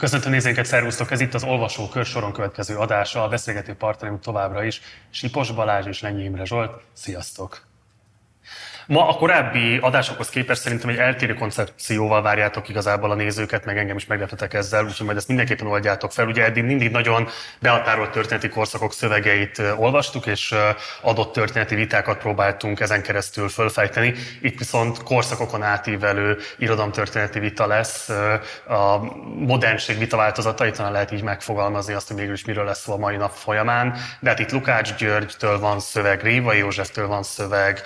Köszöntöm nézőinket, szervusztok! Ez itt az Olvasó Kör soron következő adása. A beszélgető partnerünk továbbra is Sipos Balázs és Lenyi Imre Zsolt. Sziasztok! Ma a korábbi adásokhoz képest szerintem egy eltérő koncepcióval várjátok igazából a nézőket, meg engem is meglepetek ezzel, úgyhogy majd ezt mindenképpen oldjátok fel. Ugye eddig mindig nagyon behatárolt történeti korszakok szövegeit olvastuk, és adott történeti vitákat próbáltunk ezen keresztül fölfejteni. Itt viszont korszakokon átívelő irodalomtörténeti vita lesz. A modernség vita változatait talán lehet így megfogalmazni azt, hogy mégis miről lesz szó a mai nap folyamán. De hát itt Lukács Györgytől van szöveg, Réva Józseftől van szöveg,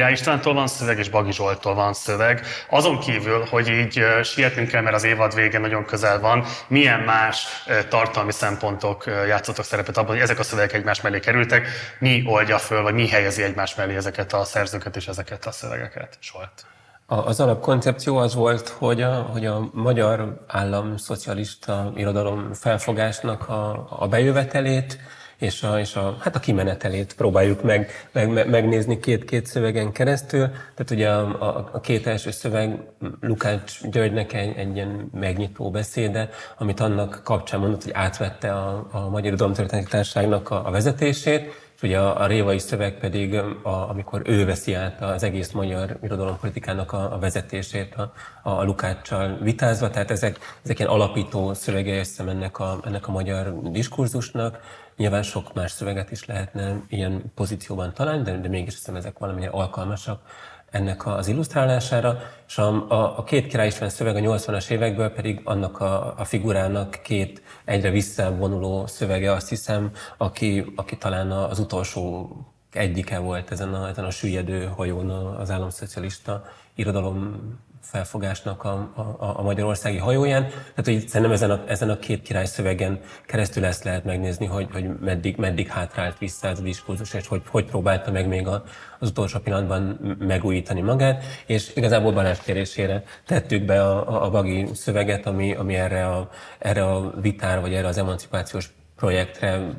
Király Istvántól van szöveg, és Bagi Zsoltól van szöveg. Azon kívül, hogy így sietnünk kell, mert az évad vége nagyon közel van, milyen más tartalmi szempontok játszottak szerepet abban, hogy ezek a szövegek egymás mellé kerültek, mi oldja föl, vagy mi helyezi egymás mellé ezeket a szerzőket és ezeket a szövegeket? Solt. Az alapkoncepció az volt, hogy a, hogy a magyar állam szocialista irodalom felfogásnak a, a bejövetelét, és a, és a, hát a kimenetelét próbáljuk meg, meg, megnézni két-két szövegen keresztül. Tehát ugye a, a, a két első szöveg Lukács Györgynek egy, egy ilyen megnyitó beszéde, amit annak kapcsán mondott, hogy átvette a, a Magyar Irodalomtörténeti Társaságnak a, a vezetését, és ugye a, a révai szöveg pedig, a, amikor ő veszi át az egész magyar irodalompolitikának a, a vezetését a, a Lukáccsal vitázva, tehát ezek, ezek ilyen alapító szövegei összem ennek a, ennek a magyar diskurzusnak, Nyilván sok más szöveget is lehetne ilyen pozícióban találni, de, de mégis hiszem ezek valamilyen alkalmasak ennek az illusztrálására, és a, a, a két király István szöveg a 80-as évekből pedig annak a, a figurának két egyre visszavonuló szövege, azt hiszem, aki, aki talán az utolsó egyike volt ezen a, ezen a süllyedő hajón az államszocialista irodalom felfogásnak a, a, a magyarországi hajóján. Tehát, hogy szerintem ezen a, ezen a két király szövegen keresztül ezt lehet megnézni, hogy, hogy meddig, meddig hátrált vissza ez a diskurzus, és hogy, hogy próbálta meg még a, az utolsó pillanatban megújítani magát, és igazából Balázs kérésére tettük be a, a, a bagi szöveget, ami, ami erre, a, erre a vitára, vagy erre az emancipációs projektre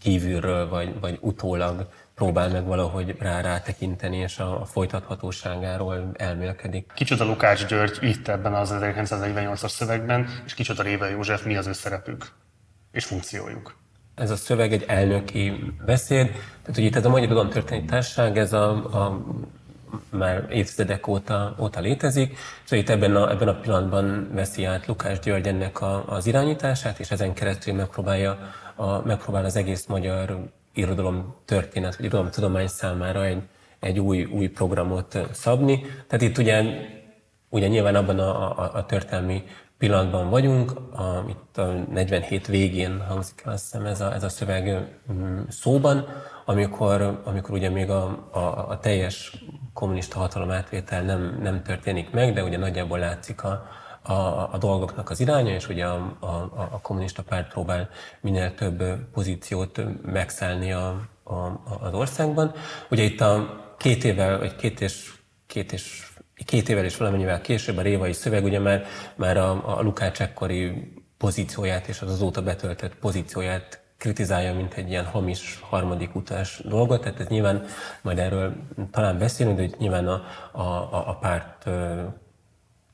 kívülről, vagy, vagy utólag próbál meg valahogy rá rátekinteni, és a, a folytathatóságáról elmélkedik. Kicsoda Lukács György itt ebben az 1948-as szövegben, és kicsoda Réva József, mi az ő szerepük és funkciójuk? Ez a szöveg egy elnöki beszéd, tehát hogy itt ez a Magyar Tudománytörténeti Társaság, ez a, a már évtizedek óta, óta létezik, és itt ebben a, ebben a pillanatban veszi át Lukács György ennek a, az irányítását, és ezen keresztül megpróbálja a, megpróbál az egész magyar irodalom történet, vagy irodalom tudomány számára egy, egy új, új programot szabni. Tehát itt ugye, ugye nyilván abban a, a, a történelmi pillanatban vagyunk, a, itt a 47 végén hangzik azt hiszem ez a, ez a szöveg szóban, amikor, amikor ugye még a, a, a teljes kommunista hatalom átvétel nem, nem történik meg, de ugye nagyjából látszik a, a, a dolgoknak az iránya, és ugye a, a, a kommunista párt próbál minél több pozíciót megszállni a, a, az országban. Ugye itt a két évvel, vagy két és, két és két évvel és valamennyivel később a révai szöveg ugye már, már a, a Lukács ekkori pozícióját és az azóta betöltött pozícióját kritizálja, mint egy ilyen hamis harmadik utas dolgot, tehát ez nyilván, majd erről talán beszélünk, de hogy nyilván a, a, a párt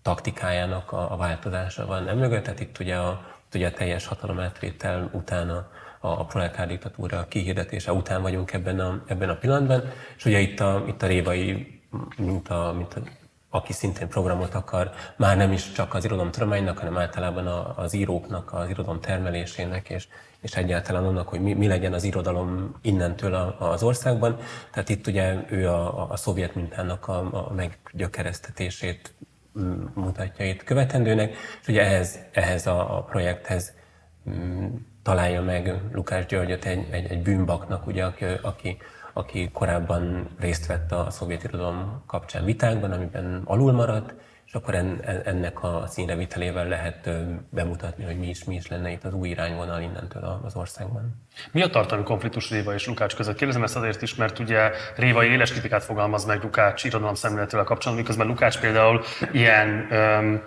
taktikájának a, a változása van emögött, tehát itt ugye a, ugye a teljes hatalomátvétel után a, a proletár diktatúra kihirdetése után vagyunk ebben a, ebben a pillanatban, és ugye itt a, itt a révai, mint a, mint a aki szintén programot akar, már nem is csak az irodalomtudománynak, hanem általában a, az íróknak, az irodalom termelésének, és, és egyáltalán annak, hogy mi, mi legyen az irodalom innentől a, az országban. Tehát itt ugye ő a, a, a szovjet mintának a, a meggyökeresztetését mutatja itt követendőnek, és ugye ehhez, ehhez a, a projekthez mm, találja meg Lukás Györgyöt egy, egy, egy bűnbaknak, ugye, aki, aki, aki korábban részt vett a szovjet irodalom kapcsán vitákban, amiben alul maradt, és akkor en, ennek a színrevitelével lehet bemutatni, hogy mi is, mi is lenne itt az új irányvonal innentől az országban. Mi a tartalmi konfliktus Réva és Lukács között? Kérdezem ezt azért is, mert ugye Réva éles kritikát fogalmaz meg Lukács irodalom szemléletével kapcsolatban, miközben Lukács például ilyen um,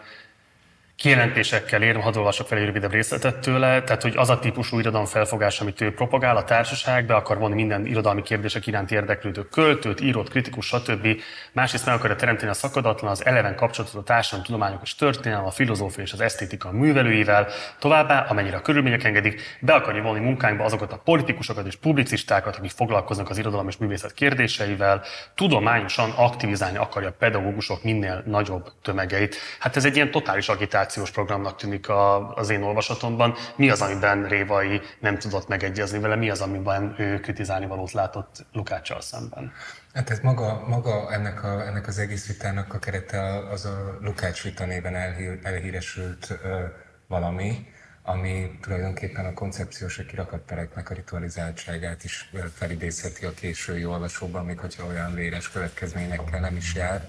kijelentésekkel ér, hadd olvasok fel egy rövidebb részletet tőle, tehát hogy az a típusú irodalom felfogás, amit ő propagál a társaság, be akar vonni minden irodalmi kérdések iránt érdeklődő költőt, írót, kritikus, stb. Másrészt meg akarja teremteni a szakadatlan, az eleven kapcsolatot a társadalom, tudományok és történelem, a filozófia és az esztétika művelőivel, továbbá, amennyire a körülmények engedik, be akarja vonni munkánkba azokat a politikusokat és publicistákat, akik foglalkoznak az irodalom és művészet kérdéseivel, tudományosan aktivizálni akarja a pedagógusok minél nagyobb tömegeit. Hát ez egy ilyen totális agitáció kommunikációs programnak tűnik a, az én olvasatomban. Mi az, amiben Révai nem tudott megegyezni vele, mi az, amiben ő kritizálni valót látott Lukáccsal szemben? Hát ez maga, maga ennek, a, ennek az egész vitának a kerete az a Lukács vita néven elhír, elhíresült ö, valami, ami tulajdonképpen a koncepciós kirakattereknek a ritualizáltságát is felidézheti a késői olvasóban, még hogyha olyan véres következményekkel nem is jár.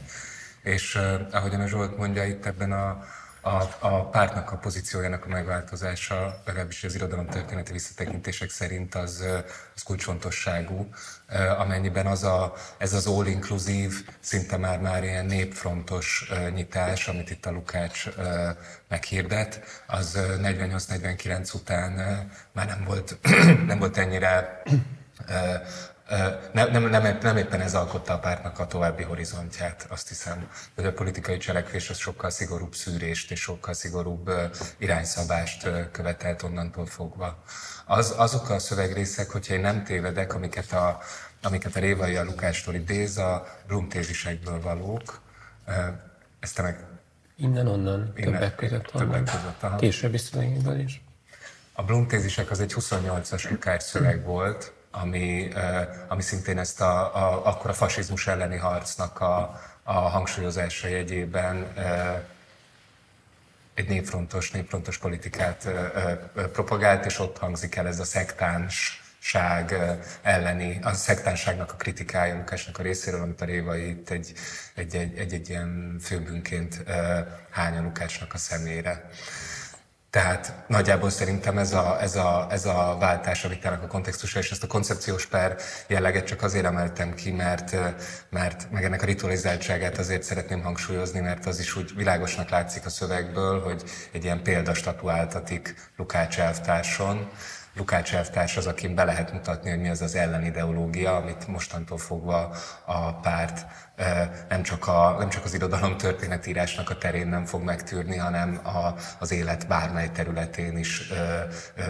És uh, ahogyan a Zsolt mondja, itt ebben a, a, a pártnak a pozíciójának a megváltozása, legalábbis az irodalom történeti visszatekintések szerint az, az kulcsfontosságú, amennyiben az a, ez az all-inclusive, szinte már, már ilyen népfrontos nyitás, amit itt a Lukács meghirdet, az 48-49 után már nem volt, nem volt ennyire nem, nem, nem, nem éppen ez alkotta a pártnak a további horizontját. Azt hiszem, hogy a politikai cselekvés az sokkal szigorúbb szűrést és sokkal szigorúbb irányszabást követelt onnantól fogva. Az, azok a szövegrészek, hogyha én nem tévedek, amiket a, amiket a Révai a Lukástól idéz, a Blum tézisekből valók. Ezt te meg... Innen-onnan, innen, többek között. Többek között, aha. Későbbi szövegekből is. A Blum tézisek az egy 28-as Lukács szöveg volt, ami, ami szintén ezt a, a, akkor a fasizmus elleni harcnak a, a hangsúlyozása jegyében egy népfrontos, népfrontos politikát propagált, és ott hangzik el ez a szektáns ság elleni, a szektánságnak a kritikája Lukásnak a részéről, amit a Révai itt egy, egy, egy, egy, egy ilyen főbűnként hány a Lukácsnak a szemére. Tehát nagyjából szerintem ez a, ez a, ez a váltás a a kontextusa, és ezt a koncepciós per jelleget csak azért emeltem ki, mert, mert meg ennek a ritualizáltságát azért szeretném hangsúlyozni, mert az is úgy világosnak látszik a szövegből, hogy egy ilyen példastatuáltatik Lukács elvtárson, Lukács elvtárs az, akin be lehet mutatni, hogy mi az az ellenideológia, amit mostantól fogva a párt nem csak, a, nem csak az irodalom történetírásnak a terén nem fog megtűrni, hanem a, az élet bármely területén is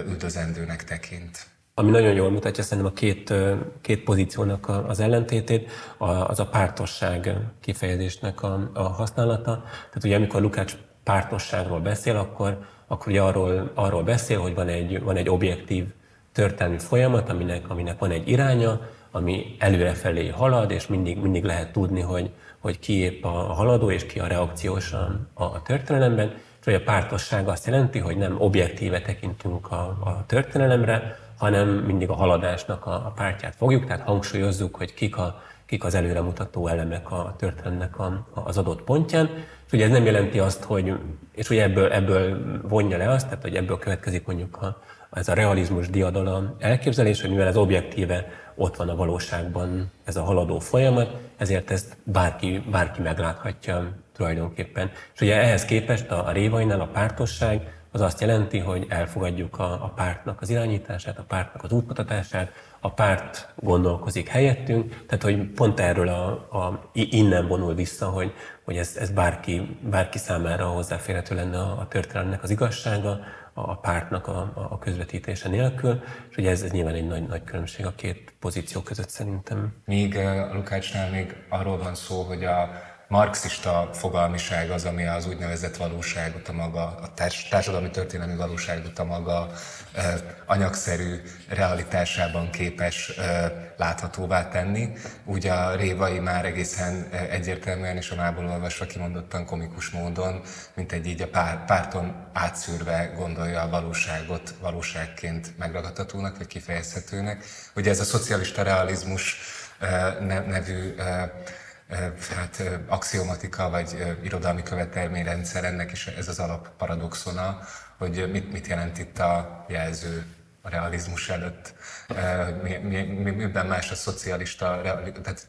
üldözendőnek tekint. Ami nagyon jól mutatja szerintem a két, két pozíciónak az ellentétét, az a pártosság kifejezésnek a, a használata. Tehát ugye amikor Lukács pártosságról beszél, akkor, akkor ugye arról, arról beszél, hogy van egy, van egy objektív történelmi folyamat, aminek, aminek van egy iránya, ami előrefelé halad, és mindig, mindig lehet tudni, hogy, hogy ki épp a haladó, és ki a reakciós a, a történelemben. És a pártosság azt jelenti, hogy nem objektíve tekintünk a, a történelemre, hanem mindig a haladásnak a, a pártját fogjuk, tehát hangsúlyozzuk, hogy kik, a, kik az előremutató elemek a történelemnek a, az adott pontján. És ugye ez nem jelenti azt, hogy, és ugye ebből, ebből vonja le azt, tehát hogy ebből következik mondjuk a, ez a realizmus diadala elképzelés, hogy mivel ez objektíve ott van a valóságban ez a haladó folyamat, ezért ezt bárki, bárki megláthatja tulajdonképpen. És ugye ehhez képest a, a révainál a pártosság az azt jelenti, hogy elfogadjuk a, a pártnak az irányítását, a pártnak az útmutatását, a párt gondolkozik helyettünk, tehát hogy pont erről a, a, innen vonul vissza, hogy, hogy ez, ez bárki, bárki számára hozzáférhető lenne a, a történelemnek az igazsága, a pártnak a, a közvetítése nélkül, és ugye ez, ez nyilván egy nagy, nagy különbség a két pozíció között szerintem. Míg a Lukácsnál még arról van szó, hogy a marxista fogalmiság az, ami az úgynevezett valóságot, a maga, a társadalmi történelmi valóságot a maga anyagszerű realitásában képes láthatóvá tenni. Úgy a Révai már egészen egyértelműen és a mából olvasva kimondottan komikus módon, mint egy így a pár, párton átszűrve gondolja a valóságot valóságként megragadhatónak, vagy kifejezhetőnek. Ugye ez a szocialista realizmus nevű hát, axiomatika vagy irodalmi követelményrendszer, ennek is ez az alapparadoxona, hogy mit, mit jelent itt a jelző a realizmus előtt, mi, mi, mi, miben más a szocialista, tehát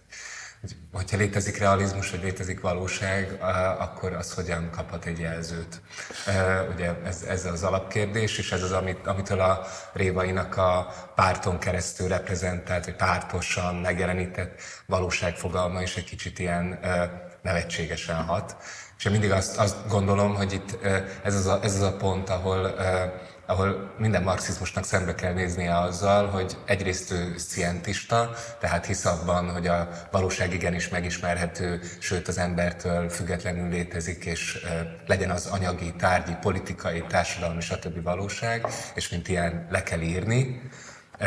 hogyha létezik realizmus, vagy létezik valóság, akkor az hogyan kaphat egy jelzőt. Ugye ez, ez az alapkérdés, és ez az, amit, amitől a Révainak a párton keresztül reprezentált, vagy pártosan megjelenített valóságfogalma is egy kicsit ilyen nevetségesen hat. És én mindig azt, azt gondolom, hogy itt ez az a, ez az a pont, ahol ahol minden marxizmusnak szembe kell néznie azzal, hogy egyrészt ő szientista, tehát hisz abban, hogy a valóság igenis megismerhető, sőt az embertől függetlenül létezik, és legyen az anyagi, tárgyi, politikai, társadalmi, stb. valóság, és mint ilyen le kell írni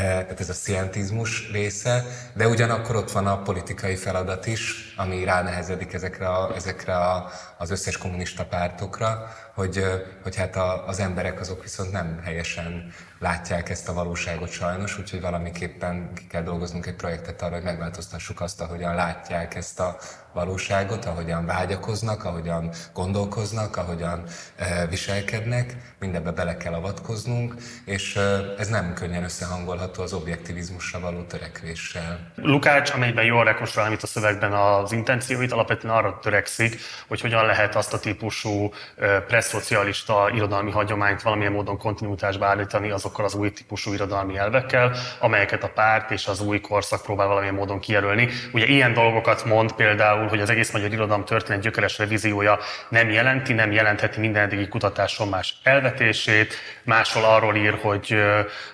tehát ez a szientizmus része, de ugyanakkor ott van a politikai feladat is, ami ránehezedik ezekre, a, ezekre a, az összes kommunista pártokra, hogy, hogy hát a, az emberek azok viszont nem helyesen látják ezt a valóságot sajnos, úgyhogy valamiképpen ki kell dolgoznunk egy projektet arra, hogy megváltoztassuk azt, ahogyan látják ezt a valóságot, ahogyan vágyakoznak, ahogyan gondolkoznak, ahogyan e, viselkednek, mindebbe bele kell avatkoznunk, és e, ez nem könnyen összehangolható az objektivizmusra való törekvéssel. Lukács, amelyben jól rekonstruál, amit a szövegben az intencióit, alapvetően arra törekszik, hogy hogyan lehet azt a típusú e, presszocialista irodalmi hagyományt valamilyen módon kontinuitásba állítani azokkal az új típusú irodalmi elvekkel, amelyeket a párt és az új korszak próbál valamilyen módon kijelölni. Ugye ilyen dolgokat mond például hogy az egész magyar irodalom történet gyökeres revíziója nem jelenti, nem jelentheti minden eddigi kutatáson más elvetését, máshol arról ír, hogy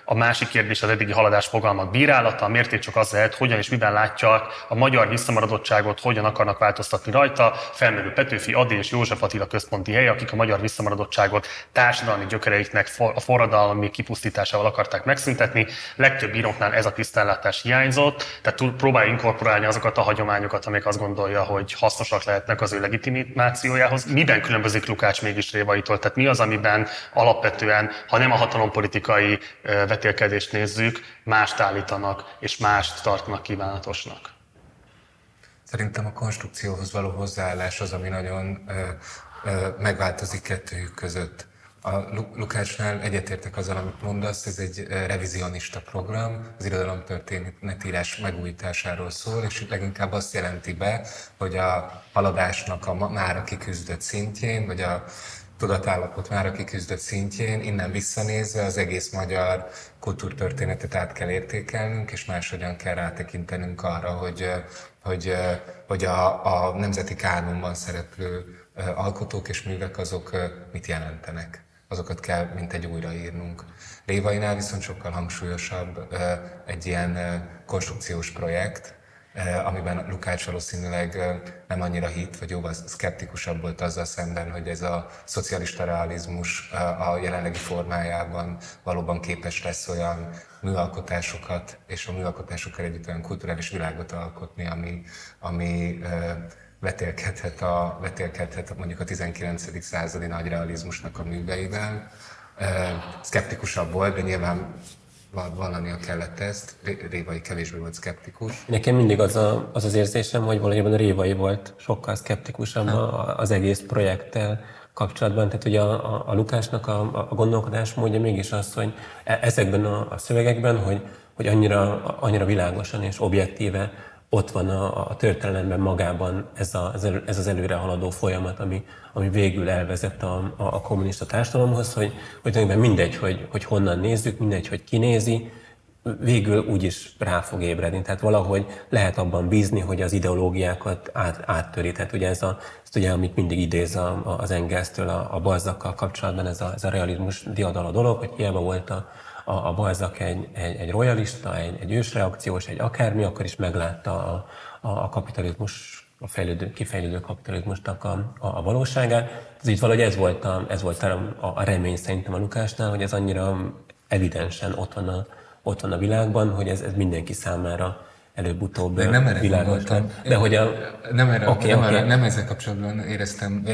a másik kérdés az eddigi haladás fogalmak bírálata, miért csak az lehet, hogyan és miben látja a magyar visszamaradottságot, hogyan akarnak változtatni rajta, felmerül Petőfi, Adi és József Attila központi hely, akik a magyar visszamaradottságot társadalmi gyökereiknek a forradalmi kipusztításával akarták megszüntetni. Legtöbb íróknál ez a tisztánlátás hiányzott, tehát próbálja inkorporálni azokat a hagyományokat, amik azt gondolja, hogy hasznosak lehetnek az ő legitimációjához. Miben különbözik Lukács mégis Révaitól? Tehát mi az, amiben alapvetően, ha nem a hatalompolitikai vetélkedést nézzük, mást állítanak és mást tartanak kívánatosnak? Szerintem a konstrukcióhoz való hozzáállás az, ami nagyon ö, ö, megváltozik kettőjük között. A Lukácsnál egyetértek azzal, amit mondasz, ez egy revizionista program, az irodalomtörténetírás megújításáról szól, és leginkább azt jelenti be, hogy a haladásnak a már kiküzdött szintjén, vagy a tudatállapot már a kiküzdött szintjén, innen visszanézve az egész magyar kultúrtörténetet át kell értékelnünk, és máshogyan kell rátekintenünk arra, hogy, hogy, hogy a, a nemzeti kánonban szereplő alkotók és művek azok mit jelentenek azokat kell mint egy újraírnunk. Révainál viszont sokkal hangsúlyosabb egy ilyen konstrukciós projekt, amiben Lukács valószínűleg nem annyira hit, vagy jóval szkeptikusabb volt azzal szemben, hogy ez a szocialista realizmus a jelenlegi formájában valóban képes lesz olyan műalkotásokat, és a műalkotásokkal együtt olyan kulturális világot alkotni, ami, ami vetélkedhet, a, vetélkedhet mondjuk a 19. századi nagy realizmusnak a műveivel. Szkeptikusabb volt, de nyilván vallania kellett ezt. Révai kevésbé volt szkeptikus. Nekem mindig az a, az, az érzésem, hogy valójában Révai volt sokkal szkeptikusabb az egész projekttel kapcsolatban. Tehát ugye a, a, a Lukásnak a, a gondolkodás módja mégis az, hogy e, ezekben a, a szövegekben, hogy, hogy annyira, annyira világosan és objektíve ott van a, a történelemben magában ez, a, ez az előre haladó folyamat, ami, ami végül elvezett a, a, a kommunista társadalomhoz, hogy, hogy tulajdonképpen mindegy, hogy, hogy honnan nézzük, mindegy, hogy kinézi, végül úgyis rá fog ébredni. Tehát valahogy lehet abban bízni, hogy az ideológiákat át, áttöri. Tehát ugye ez a, ezt ugye, amit mindig idéz a, az Engelsztől a, a Balzakkal kapcsolatban, ez a, ez a realizmus diadala dolog, hogy hiába volt a, a, a Balzak egy, egy, egy royalista, egy, egy ősreakciós, egy akármi, akkor is meglátta a, a, a kapitalizmus a fejlődő, kifejlődő kapitalizmusnak a, a, a valóságát. Ez így valahogy ez volt, a, ez volt a, a remény szerintem a Lukásnál, hogy ez annyira evidensen ott van a, ott van a világban, hogy ez, ez mindenki számára előbb-utóbb De nem erre gondoltam. De hogy a... Nem, erre, okay, nem, okay. Erre, nem ezzel kapcsolatban éreztem,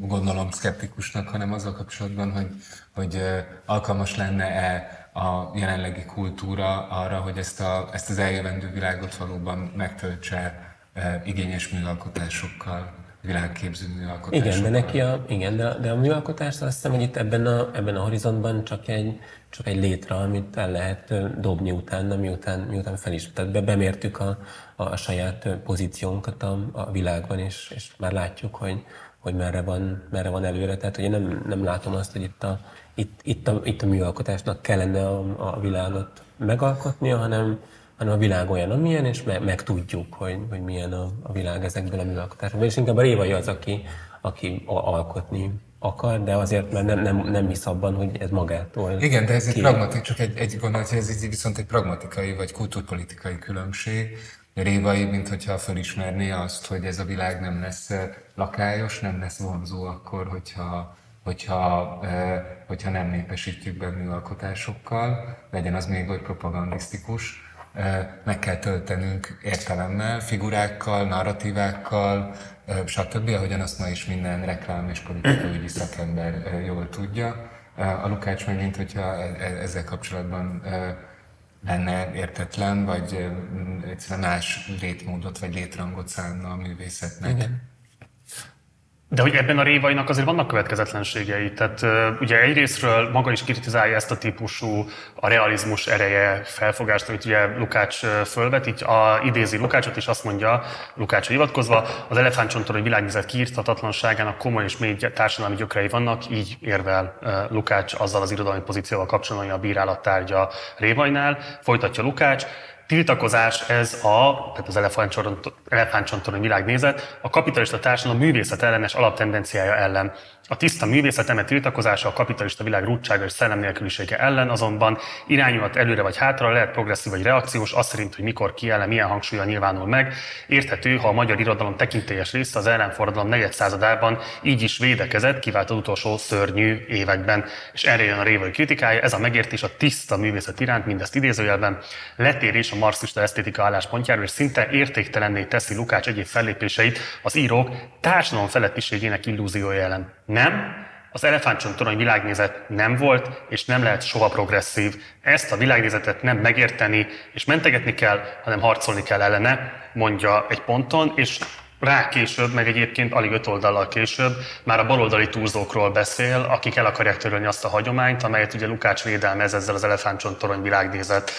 gondolom, szkeptikusnak, hanem azzal kapcsolatban, hogy, hogy alkalmas lenne-e a jelenlegi kultúra arra, hogy ezt, a, ezt az eljövendő világot valóban megtöltse e, igényes műalkotásokkal. világképző műalkotás. Igen, de neki a, igen, de, de a műalkotás azt hiszem, hogy itt ebben a, ebben a horizontban csak egy, csak egy létre, amit el lehet dobni utána, miután, miután fel is. Tehát be, bemértük a, a saját pozíciónkat a, a világban, és, és már látjuk, hogy, hogy merre van, merre van előre. Tehát hogy én nem, nem látom azt, hogy itt a, itt, itt a, itt a műalkotásnak kellene a, a világot megalkotnia, hanem, hanem a világ olyan, amilyen, és meg, meg tudjuk, hogy, hogy milyen a, a világ ezekből a műalkotásokból. És inkább a Révai az, aki, aki alkotni akar, de azért mert nem, nem, nem hisz abban, hogy ez magától. Igen, de ez egy pragmatik, csak egy, egy gondolat, hogy ez viszont egy pragmatikai vagy kulturpolitikai különbség. Révai, mint hogyha felismerné azt, hogy ez a világ nem lesz lakályos, nem lesz vonzó akkor, hogyha hogyha, hogyha nem népesítjük be műalkotásokkal, legyen az még vagy propagandisztikus, meg kell töltenünk értelemmel, figurákkal, narratívákkal, stb., ahogyan azt ma is minden reklám és politikai szakember jól tudja. A Lukács megint, hogyha e, e, ezzel kapcsolatban lenne értetlen, vagy egyszerűen más létmódot vagy létrangot szánna a művészetnek. Igen. De hogy ebben a révainak azért vannak következetlenségei. Tehát ugye egyrésztről maga is kritizálja ezt a típusú a realizmus ereje felfogást, amit ugye Lukács fölvet, így a, idézi Lukácsot, és azt mondja, Lukács hivatkozva, az elefántcsontor, hogy világnézet kiírtatatlanságának komoly és mély társadalmi gyökerei vannak, így érvel Lukács azzal az irodalmi pozícióval kapcsolatban, a bírálat tárgya Révainál. Folytatja Lukács, tiltakozás ez a, tehát az elefántcsontorony világnézet, a kapitalista társadalom művészet ellenes alaptendenciája ellen. A tiszta művészet eme tiltakozása a kapitalista világ rúdsága és szellem nélkülisége ellen azonban irányulhat előre vagy hátra, lehet progresszív vagy reakciós, az szerint, hogy mikor ki ellen, milyen hangsúlya nyilvánul meg. Érthető, ha a magyar irodalom tekintélyes része az ellenforradalom negyed századában így is védekezett, kivált az utolsó szörnyű években. És erre jön a révai kritikája, ez a megértés a tiszta művészet iránt, mindezt idézőjelben, letérés a marxista esztétika álláspontjáról, és szinte értéktelenné teszi Lukács egyéb fellépéseit az írók társadalom felettiségének illúziója ellen. Nem, az elefántcsontorony világnézet nem volt, és nem lehet soha progresszív. Ezt a világnézetet nem megérteni és mentegetni kell, hanem harcolni kell ellene, mondja egy ponton, és rá később, meg egyébként alig öt oldallal később már a baloldali túlzókról beszél, akik el akarják törölni azt a hagyományt, amelyet ugye Lukács védelmez ezzel az elefántcsontorony világnézet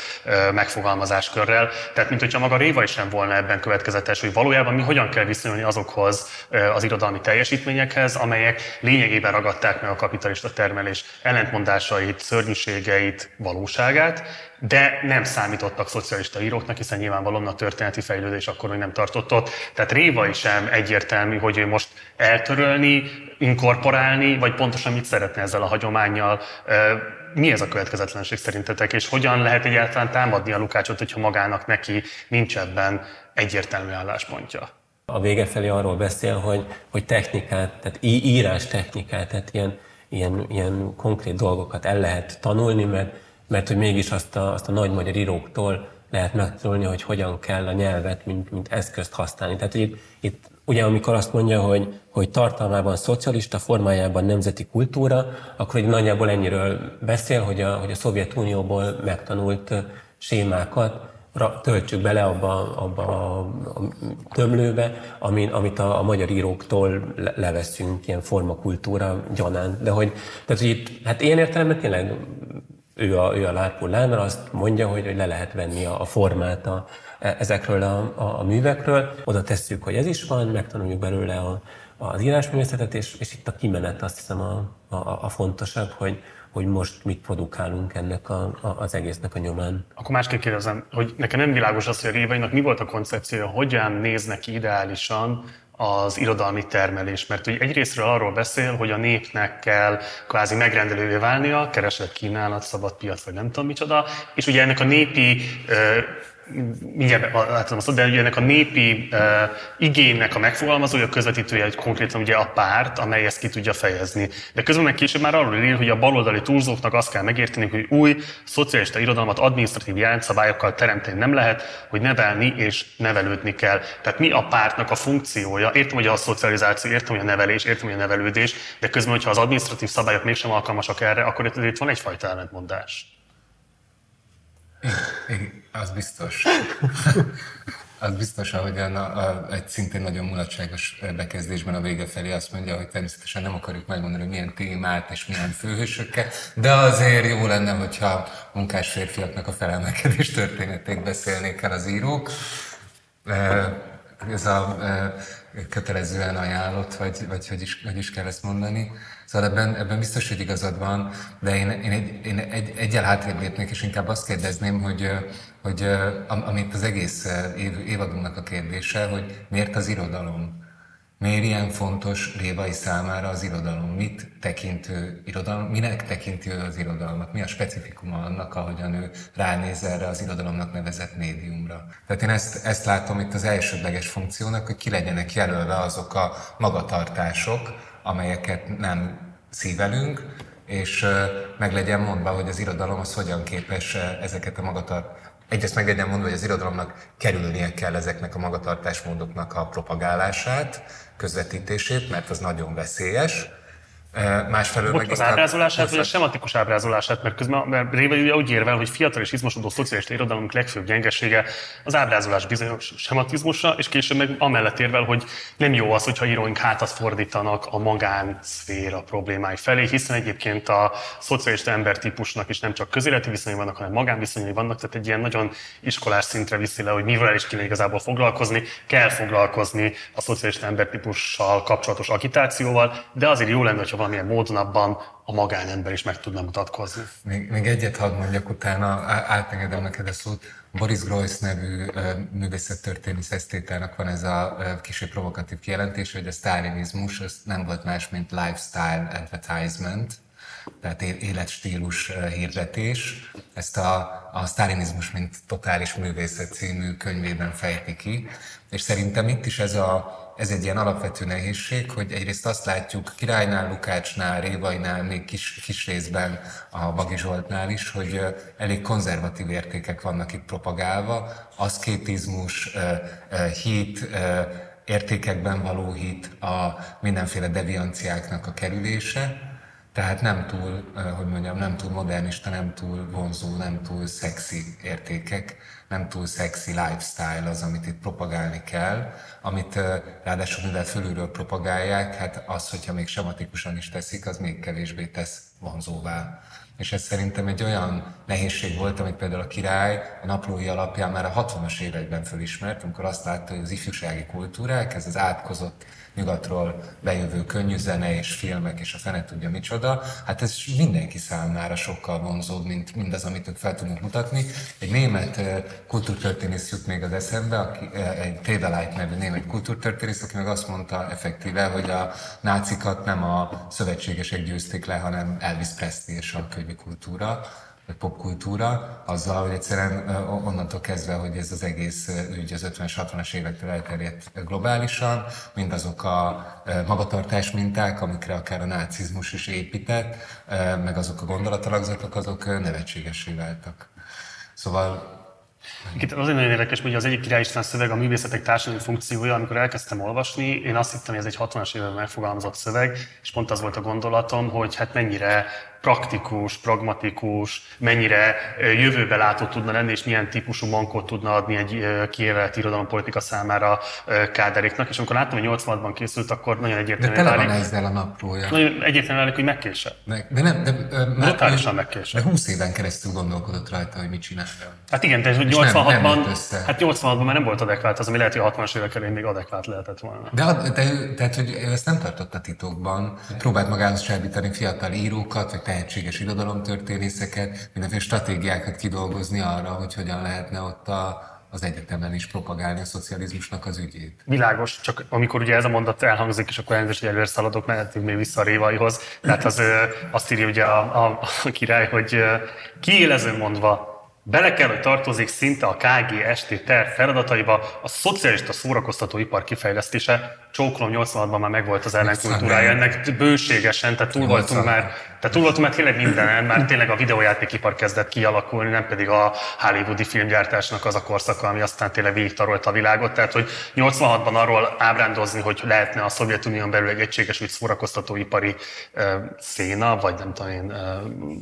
megfogalmazáskörrel. Tehát, mint hogyha maga Réva is sem volna ebben következetes, hogy valójában mi hogyan kell viszonyulni azokhoz az irodalmi teljesítményekhez, amelyek lényegében ragadták meg a kapitalista termelés ellentmondásait, szörnyűségeit, valóságát, de nem számítottak szocialista íróknak, hiszen nyilvánvalóan a történeti fejlődés akkor még nem tartott ott. Tehát Réva sem egyértelmű, hogy ő most eltörölni, inkorporálni, vagy pontosan mit szeretne ezzel a hagyományjal. Mi ez a következetlenség szerintetek, és hogyan lehet egyáltalán támadni a Lukácsot, hogyha magának neki nincs ebben egyértelmű álláspontja? A vége felé arról beszél, hogy, hogy technikát, tehát írás technikát, tehát ilyen, ilyen, ilyen konkrét dolgokat el lehet tanulni, mert mert hogy mégis azt a, azt a nagy magyar íróktól lehet megtanulni, hogy hogyan kell a nyelvet, mint, mint eszközt használni. Tehát itt, itt ugye amikor azt mondja, hogy, hogy tartalmában szocialista, formájában nemzeti kultúra, akkor egy nagyjából ennyiről beszél, hogy a, hogy a Szovjetunióból megtanult sémákat töltsük bele abba, abba a, a tömlőbe, amin, amit a, a magyar íróktól leveszünk, ilyen formakultúra gyanán. De hogy, tehát, hogy itt, hát én értelemben tényleg ő a, ő a Lárpó Lámra azt mondja, hogy, hogy le lehet venni a, a formát a, e, ezekről a, a, a művekről. Oda tesszük, hogy ez is van, megtanuljuk belőle a, az írásművészetet, és, és itt a kimenet azt hiszem a, a, a fontosabb, hogy, hogy most mit produkálunk ennek a, a, az egésznek a nyomán. Akkor másképp kérdezem, hogy nekem nem világos az, hogy a Révainak mi volt a koncepciója, hogyan néznek ideálisan az irodalmi termelés, mert ugye egyrésztről arról beszél, hogy a népnek kell kvázi megrendelővé válnia, kereslet, kínálat, szabad piac, vagy nem tudom micsoda, és ugye ennek a népi mindjárt látom azt, de ugye ennek a népi uh, igénynek a megfogalmazója, a közvetítője hogy konkrétan ugye a párt, amely ezt ki tudja fejezni. De közben meg később már arról ír, hogy a baloldali túlzóknak azt kell megérteni, hogy új szocialista irodalmat adminisztratív jelentszabályokkal teremteni nem lehet, hogy nevelni és nevelődni kell. Tehát mi a pártnak a funkciója? Értem, hogy a szocializáció, értem, hogy a nevelés, értem, hogy a nevelődés, de közben, hogyha az adminisztratív szabályok mégsem alkalmasak erre, akkor itt van egyfajta ellentmondás. Az biztos. az biztos, hogy a, a, egy szintén nagyon mulatságos bekezdésben a vége felé azt mondja, hogy természetesen nem akarjuk megmondani, hogy milyen témát és milyen főhősökkel, de azért jó lenne, hogyha munkás férfiaknak a felemelkedés történetét beszélnék el az írók. Ez a kötelezően ajánlott, vagy, vagy hogy, is, hogy is kell ezt mondani. Szóval ebben, ebben biztos, hogy igazad van, de én, én, egy, én egy, egyel hátrébb lépnék, és inkább azt kérdezném, hogy, hogy amit az egész év, évadunknak a kérdése, hogy miért az irodalom? Miért ilyen fontos Révai számára az irodalom? Mit tekintő irodalom? Minek tekinti ő az irodalmat? Mi a specifikuma annak, ahogyan ő ránéz erre az irodalomnak nevezett médiumra? Tehát én ezt, ezt látom itt az elsődleges funkciónak, hogy ki legyenek jelölve azok a magatartások, amelyeket nem szívelünk, és meg legyen mondva, hogy az irodalom az hogyan képes ezeket a magatartásokat Egyrészt meg legyen mondva, hogy az irodalomnak kerülnie kell ezeknek a magatartásmódoknak a propagálását, közvetítését, mert az nagyon veszélyes. Másfelől meg az ábrázolását, vagy a sematikus ábrázolását, mert közben mert Réve ugye úgy érvel, hogy fiatal és izmosodó szocialista irodalomunk legfőbb gyengesége az ábrázolás bizonyos sematizmusa, és később meg amellett érvel, hogy nem jó az, hogyha íróink hátat fordítanak a magánszféra problémái felé, hiszen egyébként a szocialista embertípusnak is nem csak közéleti viszonyai vannak, hanem magánviszonyai vannak, tehát egy ilyen nagyon iskolás szintre viszi le, hogy mivel is kéne igazából foglalkozni, kell foglalkozni a szocialista embertípussal kapcsolatos agitációval, de azért jó lenne, hogyha valamilyen módon abban a magánember is meg tudna mutatkozni. Még, még egyet hadd mondjak, utána átengedem neked a szót. Boris Groys nevű művészettörténész esztétának van ez a kicsit provokatív kijelentés, hogy a sztálinizmus az nem volt más, mint lifestyle advertisement, tehát életstílus hirdetés. Ezt a, a sztálinizmus, mint totális művészet című könyvében fejti ki, és szerintem itt is ez a ez egy ilyen alapvető nehézség, hogy egyrészt azt látjuk Királynál, Lukácsnál, Révainál, még kis, kis részben a Bagi Zsoltnál is, hogy elég konzervatív értékek vannak itt propagálva, aszkétizmus, hit, értékekben való hit, a mindenféle devianciáknak a kerülése, tehát nem túl, hogy mondjam, nem túl modernista, nem túl vonzó, nem túl szexi értékek, nem túl szexi lifestyle az, amit itt propagálni kell, amit ráadásul mivel fölülről propagálják, hát az, hogyha még sematikusan is teszik, az még kevésbé tesz vonzóvá. És ez szerintem egy olyan nehézség volt, amit például a király a naplói alapján már a 60-as években fölismert, amikor azt látta, hogy az ifjúsági kultúrák, ez az átkozott nyugatról bejövő könnyű zene és filmek és a fene tudja micsoda, hát ez mindenki számára sokkal vonzóbb, mint mindaz, amit ők fel tudnak mutatni. Egy német kultúrtörténész jut még az eszembe, aki, egy Téveleit nevű német kultúrtörténész, aki meg azt mondta effektíve, hogy a nácikat nem a szövetségesek győzték le, hanem Elvis Presley és a könyvi kultúra vagy popkultúra, azzal, hogy egyszerűen onnantól kezdve, hogy ez az egész ügy az 50-es, 60-as évektől elterjedt globálisan, mindazok a magatartás minták, amikre akár a nácizmus is épített, meg azok a gondolatalagzatok, azok nevetségesé váltak. Szóval itt azért nagyon érdekes, hogy az egyik Király István szöveg a művészetek társadalmi funkciója, amikor elkezdtem olvasni, én azt hittem, hogy ez egy 60-as években megfogalmazott szöveg, és pont az volt a gondolatom, hogy hát mennyire praktikus, pragmatikus, mennyire jövőbe látó tudna lenni, és milyen típusú mankot tudna adni egy kiévelt irodalompolitika számára Káderéknak. És amikor láttam, hogy 86-ban készült, akkor nagyon egyértelműen De tele van ezzel a naprója. Nagyon egyértelműen válik, hogy megkése. De, de nem, de, de, Brutálisan megkése. De 20 éven keresztül gondolkodott rajta, hogy mit csinál. Hát igen, de 86-ban, nem, nem hát 86-ban már nem volt adekvát az, ami lehet, hogy 60-as évek elején még adekvát lehetett volna. De, de, de tehát, hogy ő ezt nem tartotta titokban. Próbált magához csábítani fiatal írókat, vagy tehetséges irodalomtörténészeket, mindenféle stratégiákat kidolgozni arra, hogy hogyan lehetne ott a, az egyetemen is propagálni a szocializmusnak az ügyét. Világos, csak amikor ugye ez a mondat elhangzik, és akkor elnézést, hogy előre szaladok, mehetünk még vissza a Révaihoz. Tehát az, azt írja ugye a, a, a király, hogy kiélező mondva, Bele kell, hogy tartozik szinte a KGST terv feladataiba a szocialista szórakoztatóipar kifejlesztése. Csókolom 86-ban már megvolt az ellenkultúrája ennek bőségesen, tehát túl voltunk már, tehát túl voltunk már tényleg mindenen, már tényleg a videójátékipar kezdett kialakulni, nem pedig a hollywoodi filmgyártásnak az a korszaka, ami aztán tényleg végigtarolta a világot. Tehát, hogy 86-ban arról ábrándozni, hogy lehetne a Szovjetunión belül egy egységes úgy szórakoztatóipari széna, vagy nem tudom én,